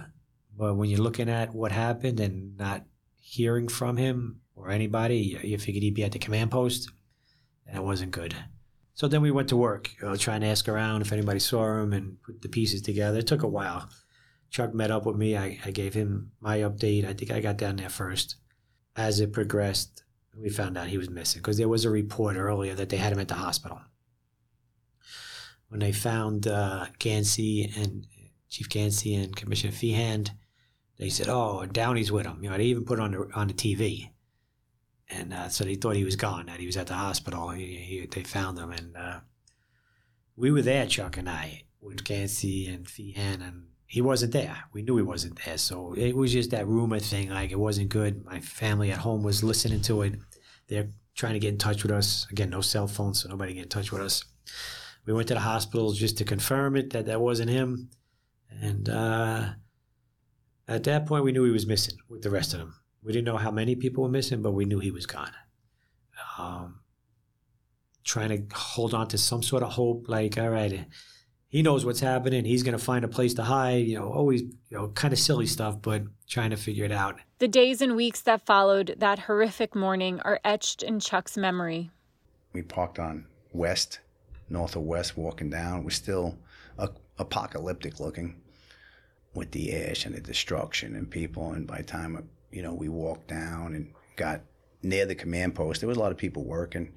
But when you're looking at what happened and not hearing from him or anybody, you figured he'd be at the command post and it wasn't good. So then we went to work, you know, trying to ask around if anybody saw him and put the pieces together. It took a while. Chuck met up with me. I, I gave him my update. I think I got down there first. As it progressed, we found out he was missing because there was a report earlier that they had him at the hospital. When they found uh, Ganci and Chief Ganci and Commissioner Feehan, they said, "Oh, Downey's with him." You know, they even put it on the on the TV and uh, so they thought he was gone, that he was at the hospital. He, he, they found him, and uh, we were there, Chuck and I, with Ganci and Feehan, and he wasn't there. We knew he wasn't there, so it was just that rumor thing. Like it wasn't good. My family at home was listening to it. They're trying to get in touch with us. Again, no cell phones, so nobody get in touch with us. We went to the hospital just to confirm it that that wasn't him, and uh, at that point, we knew he was missing with the rest of them. We didn't know how many people were missing, but we knew he was gone. Um, trying to hold on to some sort of hope, like, all right, he knows what's happening. He's going to find a place to hide. You know, always you know kind of silly stuff, but trying to figure it out. The days and weeks that followed that horrific morning are etched in Chuck's memory. We parked on West, north of West, walking down. It was still a, apocalyptic looking with the ash and the destruction and people. And by the time you know we walked down and got near the command post, there was a lot of people working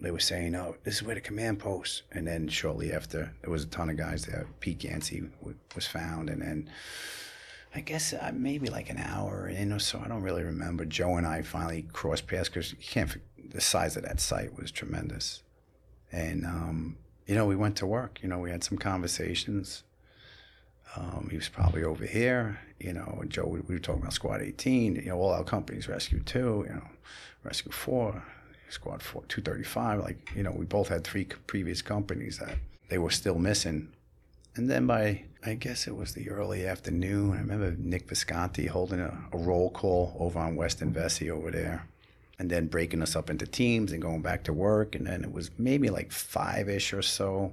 they were saying, "Oh, this is where the command post." And then shortly after, there was a ton of guys there. Pete Ganci w- was found, and then I guess uh, maybe like an hour in or so. I don't really remember. Joe and I finally crossed paths because you can't. The size of that site was tremendous, and um, you know we went to work. You know we had some conversations. Um, he was probably over here. You know, And Joe. We, we were talking about Squad 18. You know, all our companies, Rescue Two. You know, Rescue Four Squad 4, 235. Like, you know, we both had three previous companies that they were still missing. And then by, I guess it was the early afternoon, I remember Nick Visconti holding a, a roll call over on Weston Vesey over there and then breaking us up into teams and going back to work. And then it was maybe like five ish or so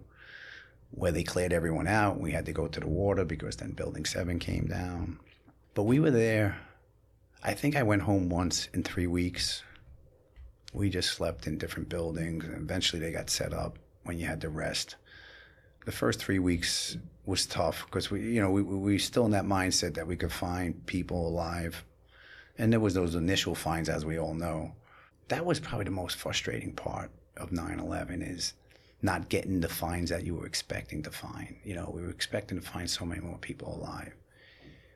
where they cleared everyone out. We had to go to the water because then Building 7 came down. But we were there. I think I went home once in three weeks we just slept in different buildings. And eventually, they got set up when you had to rest. The first three weeks was tough because we, you know, we we still in that mindset that we could find people alive, and there was those initial finds, as we all know. That was probably the most frustrating part of 9/11 is not getting the finds that you were expecting to find. You know, we were expecting to find so many more people alive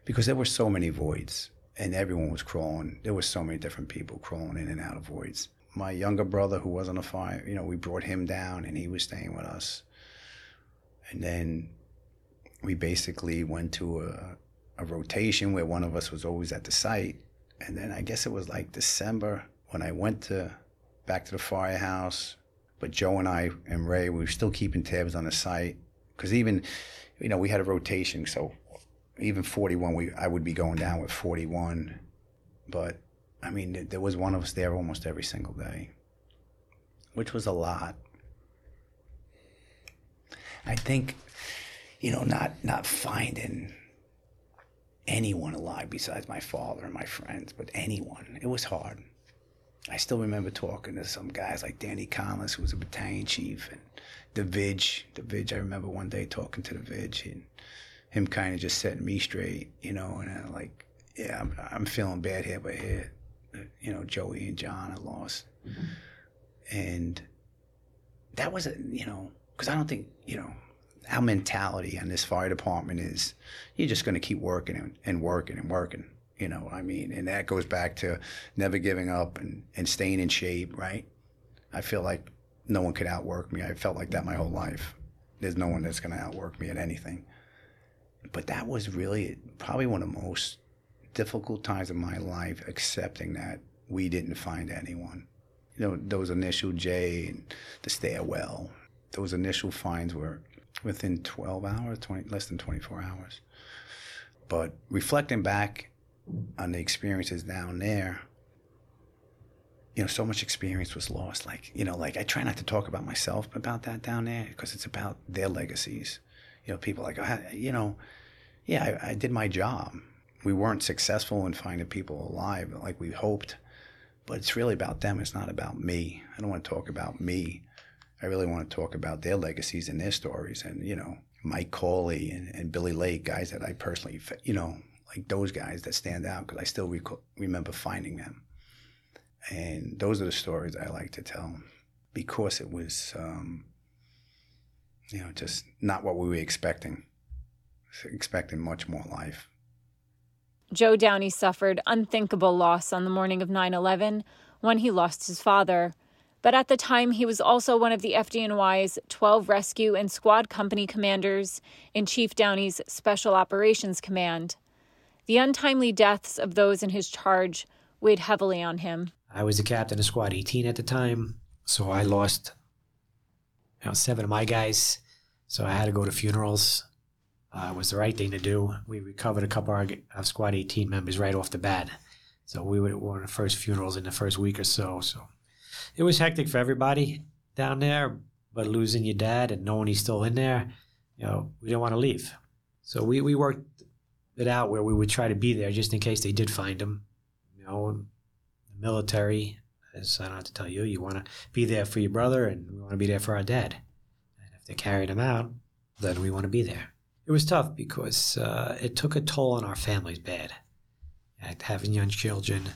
because there were so many voids and everyone was crawling. There were so many different people crawling in and out of voids my younger brother who was on the fire, you know, we brought him down and he was staying with us. And then we basically went to a, a rotation where one of us was always at the site. And then I guess it was like December when I went to back to the firehouse. But Joe and I and Ray, we were still keeping tabs on the site because even, you know, we had a rotation. So even 41, we I would be going down with 41. But I mean, there was one of us there almost every single day, which was a lot. I think, you know, not not finding anyone alive besides my father and my friends, but anyone. It was hard. I still remember talking to some guys like Danny Collins, who was a battalion chief, and the Vig. The Vig, I remember one day talking to the Vig and him kind of just setting me straight, you know, and I'm like, yeah, I'm, I'm feeling bad here, but here, you know, Joey and John had lost. Mm-hmm. And that was, a, you know, because I don't think, you know, our mentality on this fire department is you're just going to keep working and, and working and working. You know, I mean, and that goes back to never giving up and, and staying in shape, right? I feel like no one could outwork me. I felt like that my whole life. There's no one that's going to outwork me at anything. But that was really probably one of the most difficult times of my life accepting that we didn't find anyone. You know, those initial J and the stairwell, those initial finds were within 12 hours, 20, less than 24 hours. But reflecting back on the experiences down there, you know, so much experience was lost. Like, you know, like I try not to talk about myself about that down there because it's about their legacies. You know, people like, oh, you know, yeah, I, I did my job we weren't successful in finding people alive like we hoped. But it's really about them. It's not about me. I don't want to talk about me. I really want to talk about their legacies and their stories. And, you know, Mike Cawley and, and Billy Lake, guys that I personally, you know, like those guys that stand out because I still rec- remember finding them. And those are the stories I like to tell because it was, um, you know, just not what we were expecting. Expecting much more life. Joe Downey suffered unthinkable loss on the morning of 9 11 when he lost his father. But at the time, he was also one of the FDNY's 12 rescue and squad company commanders in Chief Downey's Special Operations Command. The untimely deaths of those in his charge weighed heavily on him. I was the captain of Squad 18 at the time, so I lost you know, seven of my guys. So I had to go to funerals uh, was the right thing to do. We recovered a couple of, our, Squad 18 members right off the bat. So we were one of the first funerals in the first week or so. So it was hectic for everybody down there, but losing your dad and knowing he's still in there, you know, we didn't want to leave. So we, we worked it out where we would try to be there just in case they did find him. You know, the military, as I don't have to tell you, you want to be there for your brother and we want to be there for our dad. And if they carried him out, then we want to be there. It was tough because uh, it took a toll on our families bad. Like having young children,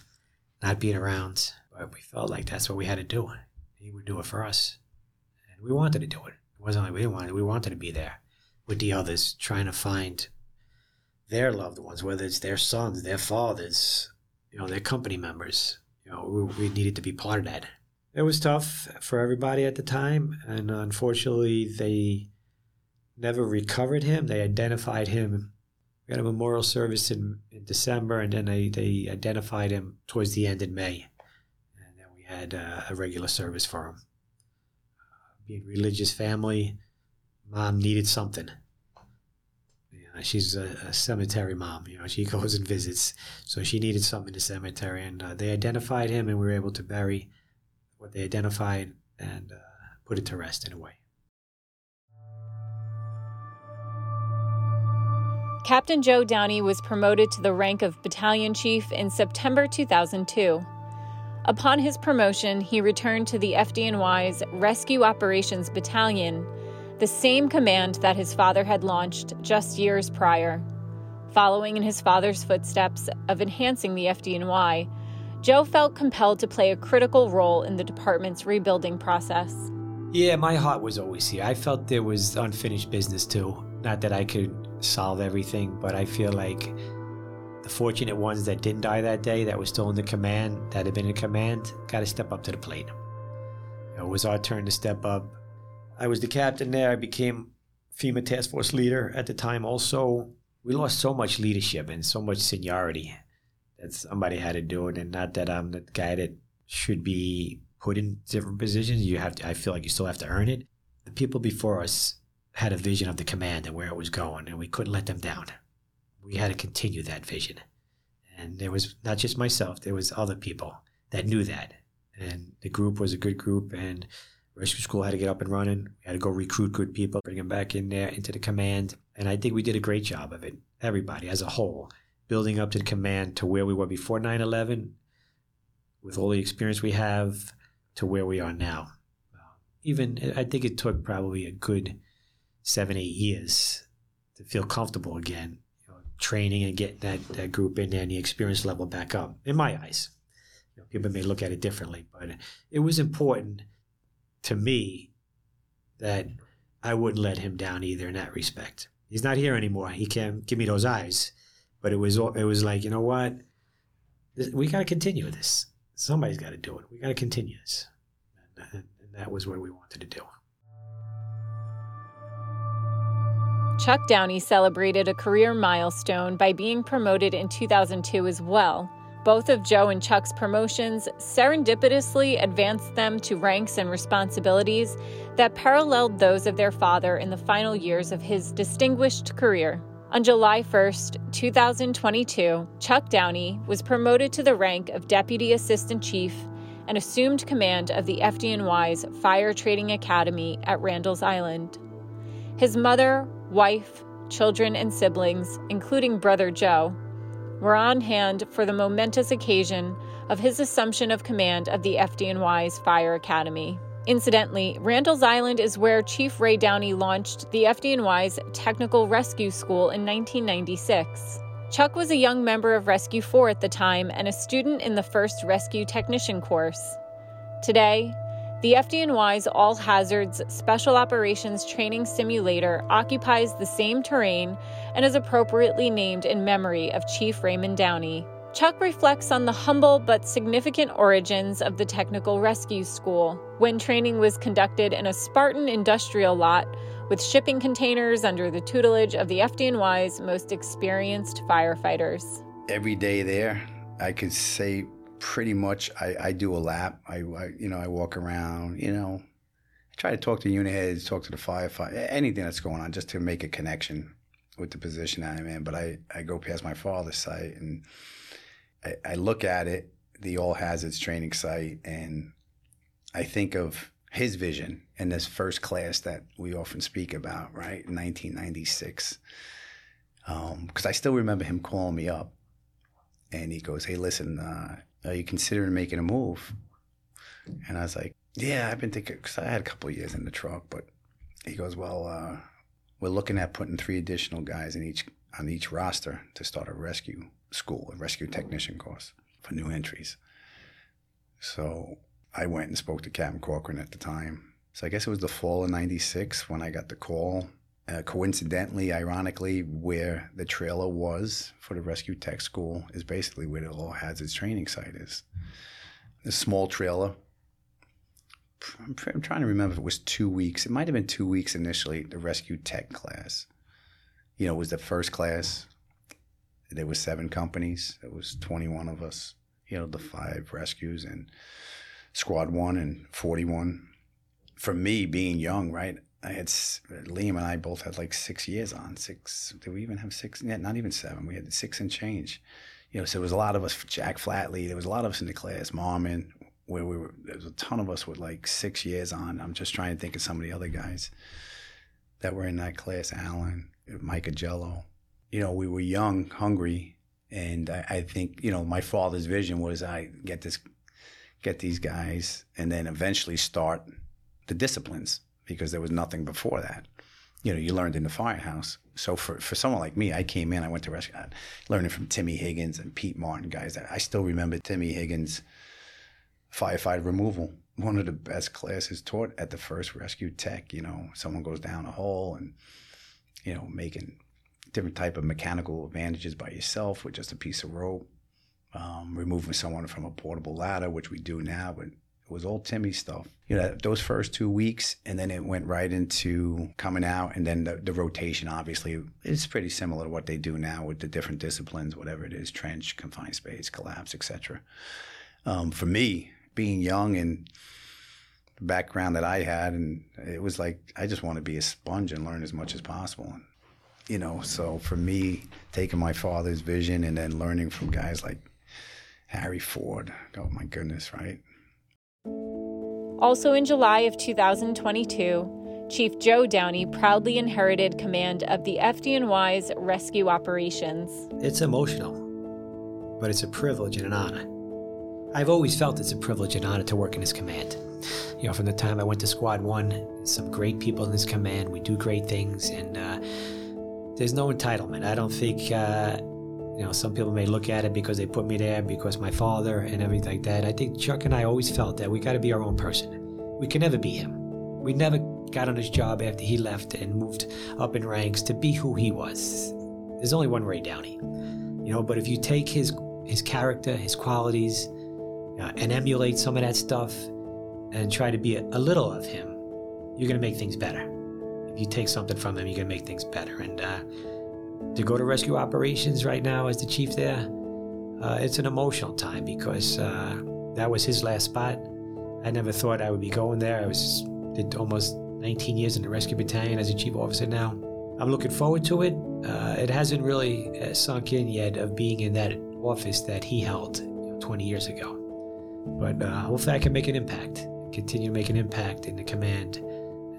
not being around, but we felt like that's what we had to do. He would do it for us. And we wanted to do it. It wasn't like we didn't want it, we wanted to be there with the others, trying to find their loved ones, whether it's their sons, their fathers, you know, their company members. You know, we, we needed to be part of that. It was tough for everybody at the time, and unfortunately, they never recovered him. They identified him. We had a memorial service in, in December, and then they, they identified him towards the end in May. And then we had uh, a regular service for him. Uh, being religious family, mom needed something. She's a, a, cemetery mom. You know, she goes and visits, so she needed something in the cemetery, and uh, they identified him, and we were able to bury what they identified and uh, put it to rest in a way. Captain Joe Downey was promoted to the rank of battalion chief in September 2002. Upon his promotion, he returned to the FDNY's Rescue Operations Battalion, the same command that his father had launched just years prior. Following in his father's footsteps of enhancing the FDNY, Joe felt compelled to play a critical role in the department's rebuilding process. Yeah, my heart was always here. I felt there was unfinished business too. Not that I could solve everything, but I feel like the fortunate ones that didn't die that day, that were still in the command, that had been in command, got to step up to the plate. It was our turn to step up. I was the captain there. I became FEMA task force leader at the time. Also, we lost so much leadership and so much seniority that somebody had to do it. And not that I'm the guy that should be put in different positions. You have to. I feel like you still have to earn it. The people before us had a vision of the command and where it was going, and we couldn't let them down. We had to continue that vision. And there was not just myself, there was other people that knew that. And the group was a good group, and rescue school had to get up and running. We had to go recruit good people, bring them back in there into the command. And I think we did a great job of it, everybody as a whole, building up to the command to where we were before 9 11, with all the experience we have, to where we are now. Uh, even, I think it took probably a good seven, eight years to feel comfortable again, you know, training and getting that, that group in there and the experience level back up, in my eyes. You know, people may look at it differently, but it was important to me that I wouldn't let him down either in that respect. He's not here anymore. He can't give me those eyes. But it was it was like, you know what? We got to continue this. Somebody's got to do it. We got to continue this. And that was what we wanted to do. Chuck Downey celebrated a career milestone by being promoted in 2002 as well. Both of Joe and Chuck's promotions serendipitously advanced them to ranks and responsibilities that paralleled those of their father in the final years of his distinguished career. On July 1, 2022, Chuck Downey was promoted to the rank of Deputy Assistant Chief and assumed command of the FDNY's Fire Training Academy at Randall's Island. His mother, wife, children, and siblings, including brother Joe, were on hand for the momentous occasion of his assumption of command of the FDNY's Fire Academy. Incidentally, Randall's Island is where Chief Ray Downey launched the FDNY's Technical Rescue School in 1996. Chuck was a young member of Rescue 4 at the time and a student in the first Rescue Technician course. Today, the FDNY's All Hazards Special Operations Training Simulator occupies the same terrain and is appropriately named in memory of Chief Raymond Downey. Chuck reflects on the humble but significant origins of the Technical Rescue School, when training was conducted in a Spartan industrial lot with shipping containers under the tutelage of the FDNY's most experienced firefighters. Every day there, I could say pretty much I, I do a lap. I, I, you know I walk around. You know, I try to talk to unit heads, talk to the firefighter, anything that's going on, just to make a connection with the position I'm in. But I, I go past my father's site and I, I look at it, the all hazards training site, and I think of his vision in this first class that we often speak about, right? 1996. Because um, I still remember him calling me up and he goes, Hey, listen, uh, are you considering making a move? And I was like, Yeah, I've been thinking, because I had a couple years in the truck, but he goes, Well, uh, we're looking at putting three additional guys in each on each roster to start a rescue school, a rescue technician course for new entries. So I went and spoke to Captain Corcoran at the time. So I guess it was the fall of 96 when I got the call. Uh, coincidentally, ironically, where the trailer was for the rescue tech school is basically where the All Hazards training site is. A small trailer. I'm, I'm trying to remember if it was two weeks. It might have been two weeks initially, the rescue tech class. You know, it was the first class. There was seven companies. There was 21 of us, you know, the five rescues and Squad One and 41. For me, being young, right? I had Liam and I both had like six years on. Six? Did we even have six? Yeah, not even seven. We had six and change. You know, so there was a lot of us. Jack Flatley. There was a lot of us in the class. Marmon, where we were. There was a ton of us with like six years on. I'm just trying to think of some of the other guys that were in that class. Alan, Micah Jello. You know, we were young, hungry, and I, I think you know my father's vision was I get this get these guys, and then eventually start the disciplines because there was nothing before that. You know, you learned in the firehouse. So for, for someone like me, I came in, I went to rescue, learning from Timmy Higgins and Pete Martin, guys. I still remember Timmy Higgins' firefighter removal, one of the best classes taught at the first rescue tech. You know, someone goes down a hole and, you know, making different type of mechanical advantages by yourself with just a piece of rope um, removing someone from a portable ladder, which we do now, but was all Timmy stuff. You know, those first two weeks, and then it went right into coming out, and then the, the rotation, obviously, is pretty similar to what they do now with the different disciplines, whatever it is trench, confined space, collapse, etc. Um, for me, being young and the background that I had, and it was like I just want to be a sponge and learn as much as possible. And, you know, so for me, taking my father's vision and then learning from guys like Harry Ford. Oh my goodness, right? Also in July of 2022, Chief Joe Downey proudly inherited command of the FDNY's rescue operations. It's emotional, but it's a privilege and an honor. I've always felt it's a privilege and honor to work in his command. You know, from the time I went to Squad 1, some great people in his command. We do great things, and uh, there's no entitlement. I don't think uh, you know, some people may look at it because they put me there, because my father and everything like that. I think Chuck and I always felt that we got to be our own person. We can never be him. We never got on his job after he left and moved up in ranks to be who he was. There's only one Ray Downey, you know. But if you take his his character, his qualities, uh, and emulate some of that stuff, and try to be a, a little of him, you're gonna make things better. If you take something from him, you're gonna make things better. And uh, to go to rescue operations right now as the chief there, uh, it's an emotional time because uh, that was his last spot. I never thought I would be going there. I was did almost 19 years in the rescue battalion as a chief officer now. I'm looking forward to it. Uh, it hasn't really uh, sunk in yet of being in that office that he held you know, 20 years ago. But uh, hopefully I can make an impact, continue to make an impact in the command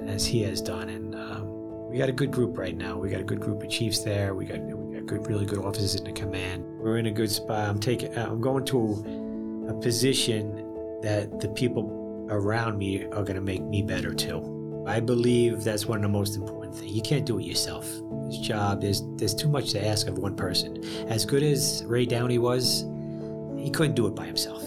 as he has done. And um, we got a good group right now. We got a good group of chiefs there. We got we got good, really good officers in the command. We're in a good spot. I'm taking. Uh, I'm going to a position that the people around me are going to make me better too. I believe that's one of the most important things. You can't do it yourself. This job, there's there's too much to ask of one person. As good as Ray Downey was, he couldn't do it by himself.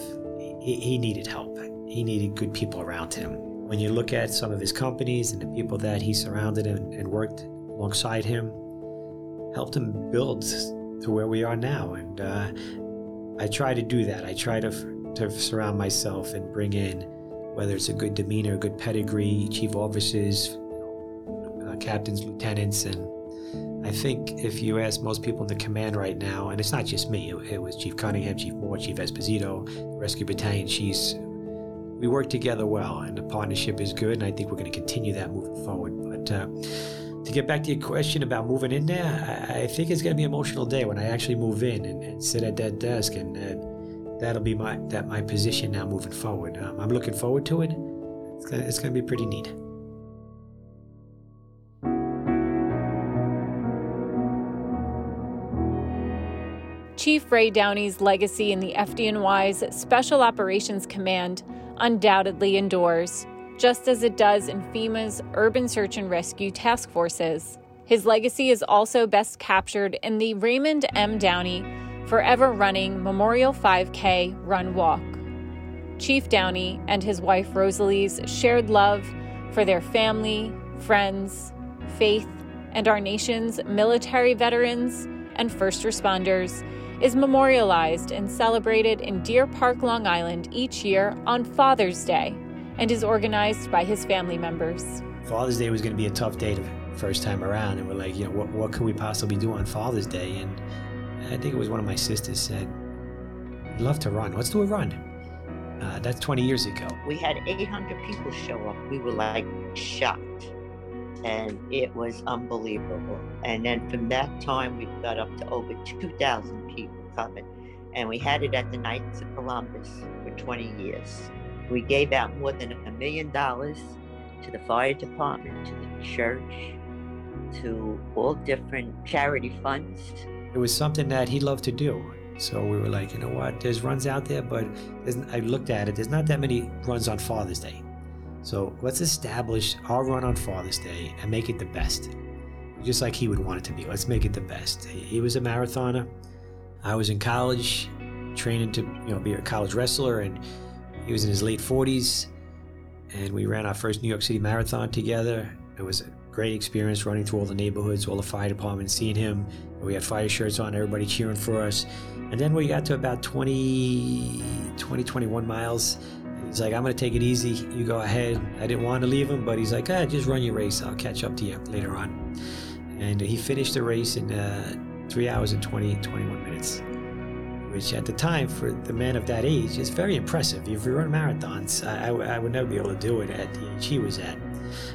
He, he needed help. He needed good people around him when you look at some of his companies and the people that he surrounded and, and worked alongside him, helped him build to where we are now. And uh, I try to do that. I try to, to surround myself and bring in, whether it's a good demeanor, good pedigree, chief officers, uh, captains, lieutenants, and I think if you ask most people in the command right now, and it's not just me, it, was Chief Cunningham, Chief Moore, Chief Esposito, Rescue Battalion chiefs, we work together well, and the partnership is good, and I think we're going to continue that moving forward. But uh, to get back to your question about moving in there, I, I think it's going to be an emotional day when I actually move in and, and sit at that desk, and uh, that'll be my that my position now moving forward. Um, I'm looking forward to it. it's gonna, it's gonna be pretty neat. Chief Ray Downey's legacy in the FDNY's Special Operations Command undoubtedly endures, just as it does in FEMA's Urban Search and Rescue Task Forces. His legacy is also best captured in the Raymond M. Downey Forever Running Memorial 5K Run Walk. Chief Downey and his wife Rosalie's shared love for their family, friends, faith, and our nation's military veterans and first responders is memorialized and celebrated in Deer Park, Long Island each year on Father's Day and is organized by his family members. Father's Day was going to be a tough day the first time around, and we're like, you know, what, what can we possibly do on Father's Day? And I think it was one of my sisters said, I'd love to run. Let's do a run. Uh, that's 20 years ago. We had 800 people show up. We were like shocked. And it was unbelievable. And then from that time, we got up to over 2,000 people coming. And we had it at the Knights of Columbus for 20 years. We gave out more than a million dollars to the fire department, to the church, to all different charity funds. It was something that he loved to do. So we were like, you know what? There's runs out there, but I looked at it. There's not that many runs on Father's Day. So let's establish our run on Father's Day and make it the best, just like he would want it to be. Let's make it the best. He was a marathoner. I was in college, training to you know be a college wrestler, and he was in his late 40s. And we ran our first New York City marathon together. It was a great experience running through all the neighborhoods, all the fire departments, seeing him. We had fire shirts on, everybody cheering for us. And then we got to about 20, 20 21 miles. He's like, I'm going to take it easy. You go ahead. I didn't want to leave him, but he's like, ah, just run your race. I'll catch up to you later on. And he finished the race in uh, three hours and 20, 21 minutes, which at the time, for the man of that age, is very impressive. If you run marathons, I, I, I would never be able to do it at the age he was at.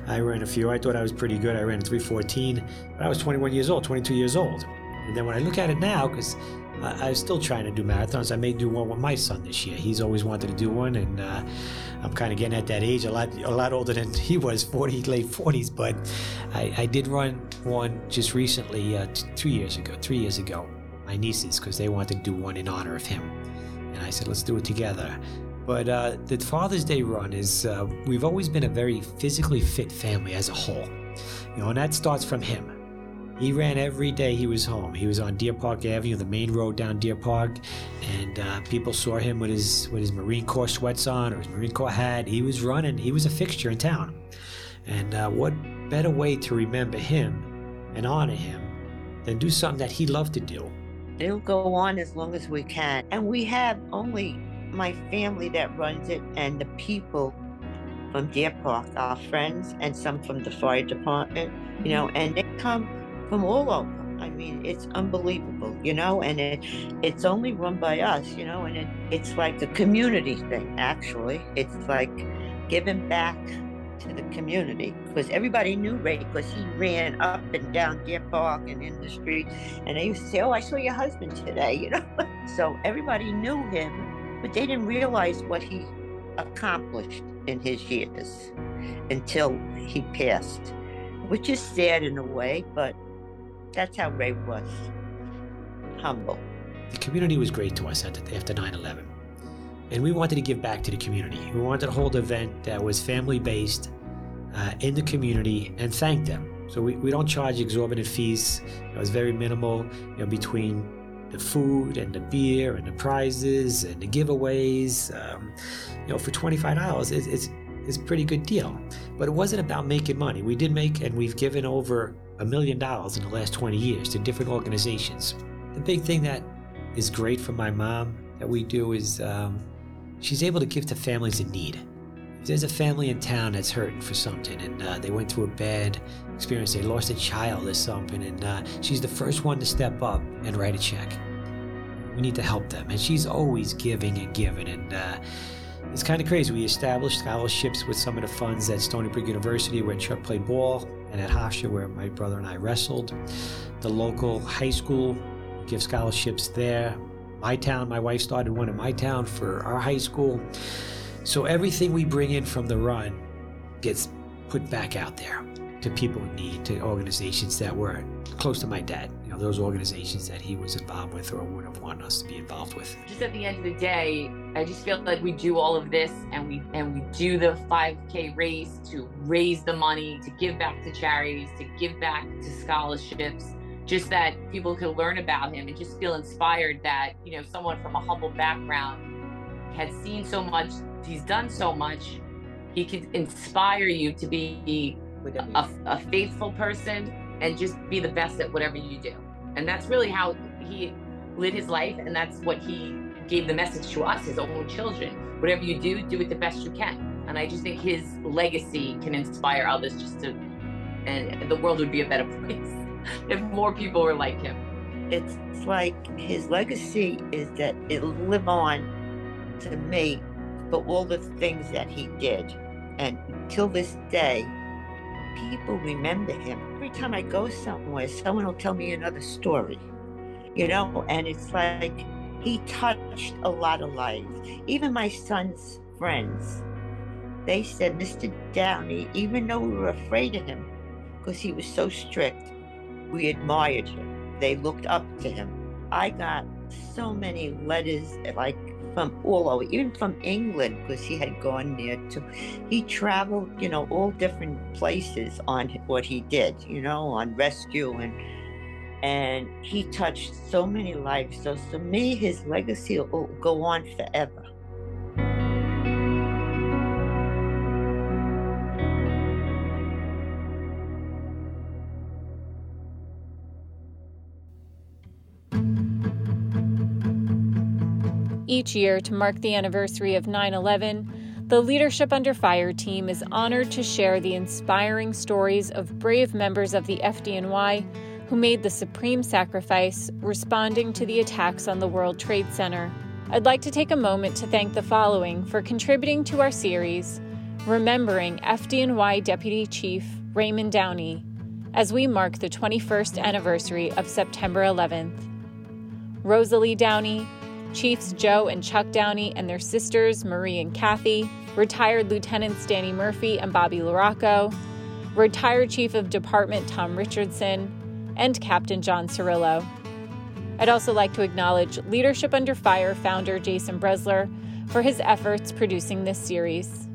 I ran a few. I thought I was pretty good. I ran 314, but I was 21 years old, 22 years old. And then when I look at it now, because I, am still trying to do marathons. I may do one with my son this year. He's always wanted to do one, and uh, I'm kind of getting at that age, a lot, a lot older than he was, 40, late 40s. But I, I did run one just recently, uh, t- years ago, three years ago. My nieces, because they wanted to do one in honor of him, and I said, let's do it together. But uh, the Father's Day run is, uh, we've always been a very physically fit family as a whole. You know, and that starts from him. He ran every day he was home. He was on Deer Park Avenue, the main road down Deer Park, and uh, people saw him with his with his Marine Corps sweats on or his Marine Corps hat. He was running. He was a fixture in town. And uh, what better way to remember him and honor him than do something that he loved to do? It'll go on as long as we can, and we have only my family that runs it and the people from Deer Park, our friends, and some from the fire department, you know, and they come from all over. I mean, it's unbelievable, you know, and it it's only run by us, you know, and it, it's like a community thing, actually. It's like giving back to the community because everybody knew Ray because he ran up and down Deer Park and in the street, and they used to say, "Oh, I saw your husband today," you know. so everybody knew him, but they didn't realize what he accomplished in his years until he passed, which is sad in a way, but that's how Ray was humble. The community was great to us after 9 11. And we wanted to give back to the community. We wanted to hold an event that was family based uh, in the community and thank them. So we, we don't charge exorbitant fees. It was very minimal you know, between the food and the beer and the prizes and the giveaways. Um, you know, for $25, it's, it's, it's a pretty good deal. But it wasn't about making money. We did make, and we've given over a million dollars in the last 20 years to different organizations. The big thing that is great for my mom that we do is um, she's able to give to families in need. If there's a family in town that's hurting for something and uh, they went through a bad experience, they lost a child or something, and uh, she's the first one to step up and write a check. We need to help them. And she's always giving and giving. And uh, it's kind of crazy. We established scholarships with some of the funds at Stony Brook University where Chuck played ball and at Hofstra where my brother and I wrestled. The local high school give scholarships there. My town, my wife started one in my town for our high school. So everything we bring in from the run gets put back out there to people in need, to organizations that were close to my dad. You know, those organizations that he was involved with or would have wanted us to be involved with. Just at the end of the day, I just feel like we do all of this and we and we do the 5K race to raise the money, to give back to charities, to give back to scholarships. Just that people could learn about him and just feel inspired that, you know, someone from a humble background has seen so much, he's done so much, he could inspire you to be a, a, faithful person and just be the best at whatever you do. And that's really how he lived his life. And that's what he gave the message to us, his own children. Whatever you do, do it the best you can. And I just think his legacy can inspire others just to, and the world would be a better place if more people were like him. It's like his legacy is that it'll live on to me for all the things that he did. And till this day, people remember him. Time I go somewhere, someone will tell me another story, you know, and it's like he touched a lot of lives. Even my son's friends, they said, Mr. Downey, even though we were afraid of him because he was so strict, we admired him. They looked up to him. I got so many letters like from all over, even from England, because he had gone there to. He traveled, you know, all different places on what he did, you know, on rescue and and he touched so many lives. So to me, his legacy will go on forever. Each year, to mark the anniversary of 9 11, the Leadership Under Fire team is honored to share the inspiring stories of brave members of the FDNY who made the supreme sacrifice responding to the attacks on the World Trade Center. I'd like to take a moment to thank the following for contributing to our series, remembering FDNY Deputy Chief Raymond Downey, as we mark the 21st anniversary of September 11th. Rosalie Downey, Chiefs Joe and Chuck Downey and their sisters Marie and Kathy, retired Lieutenants Danny Murphy and Bobby Larocco, retired Chief of Department Tom Richardson, and Captain John Cirillo. I'd also like to acknowledge Leadership Under Fire founder Jason Brezler for his efforts producing this series.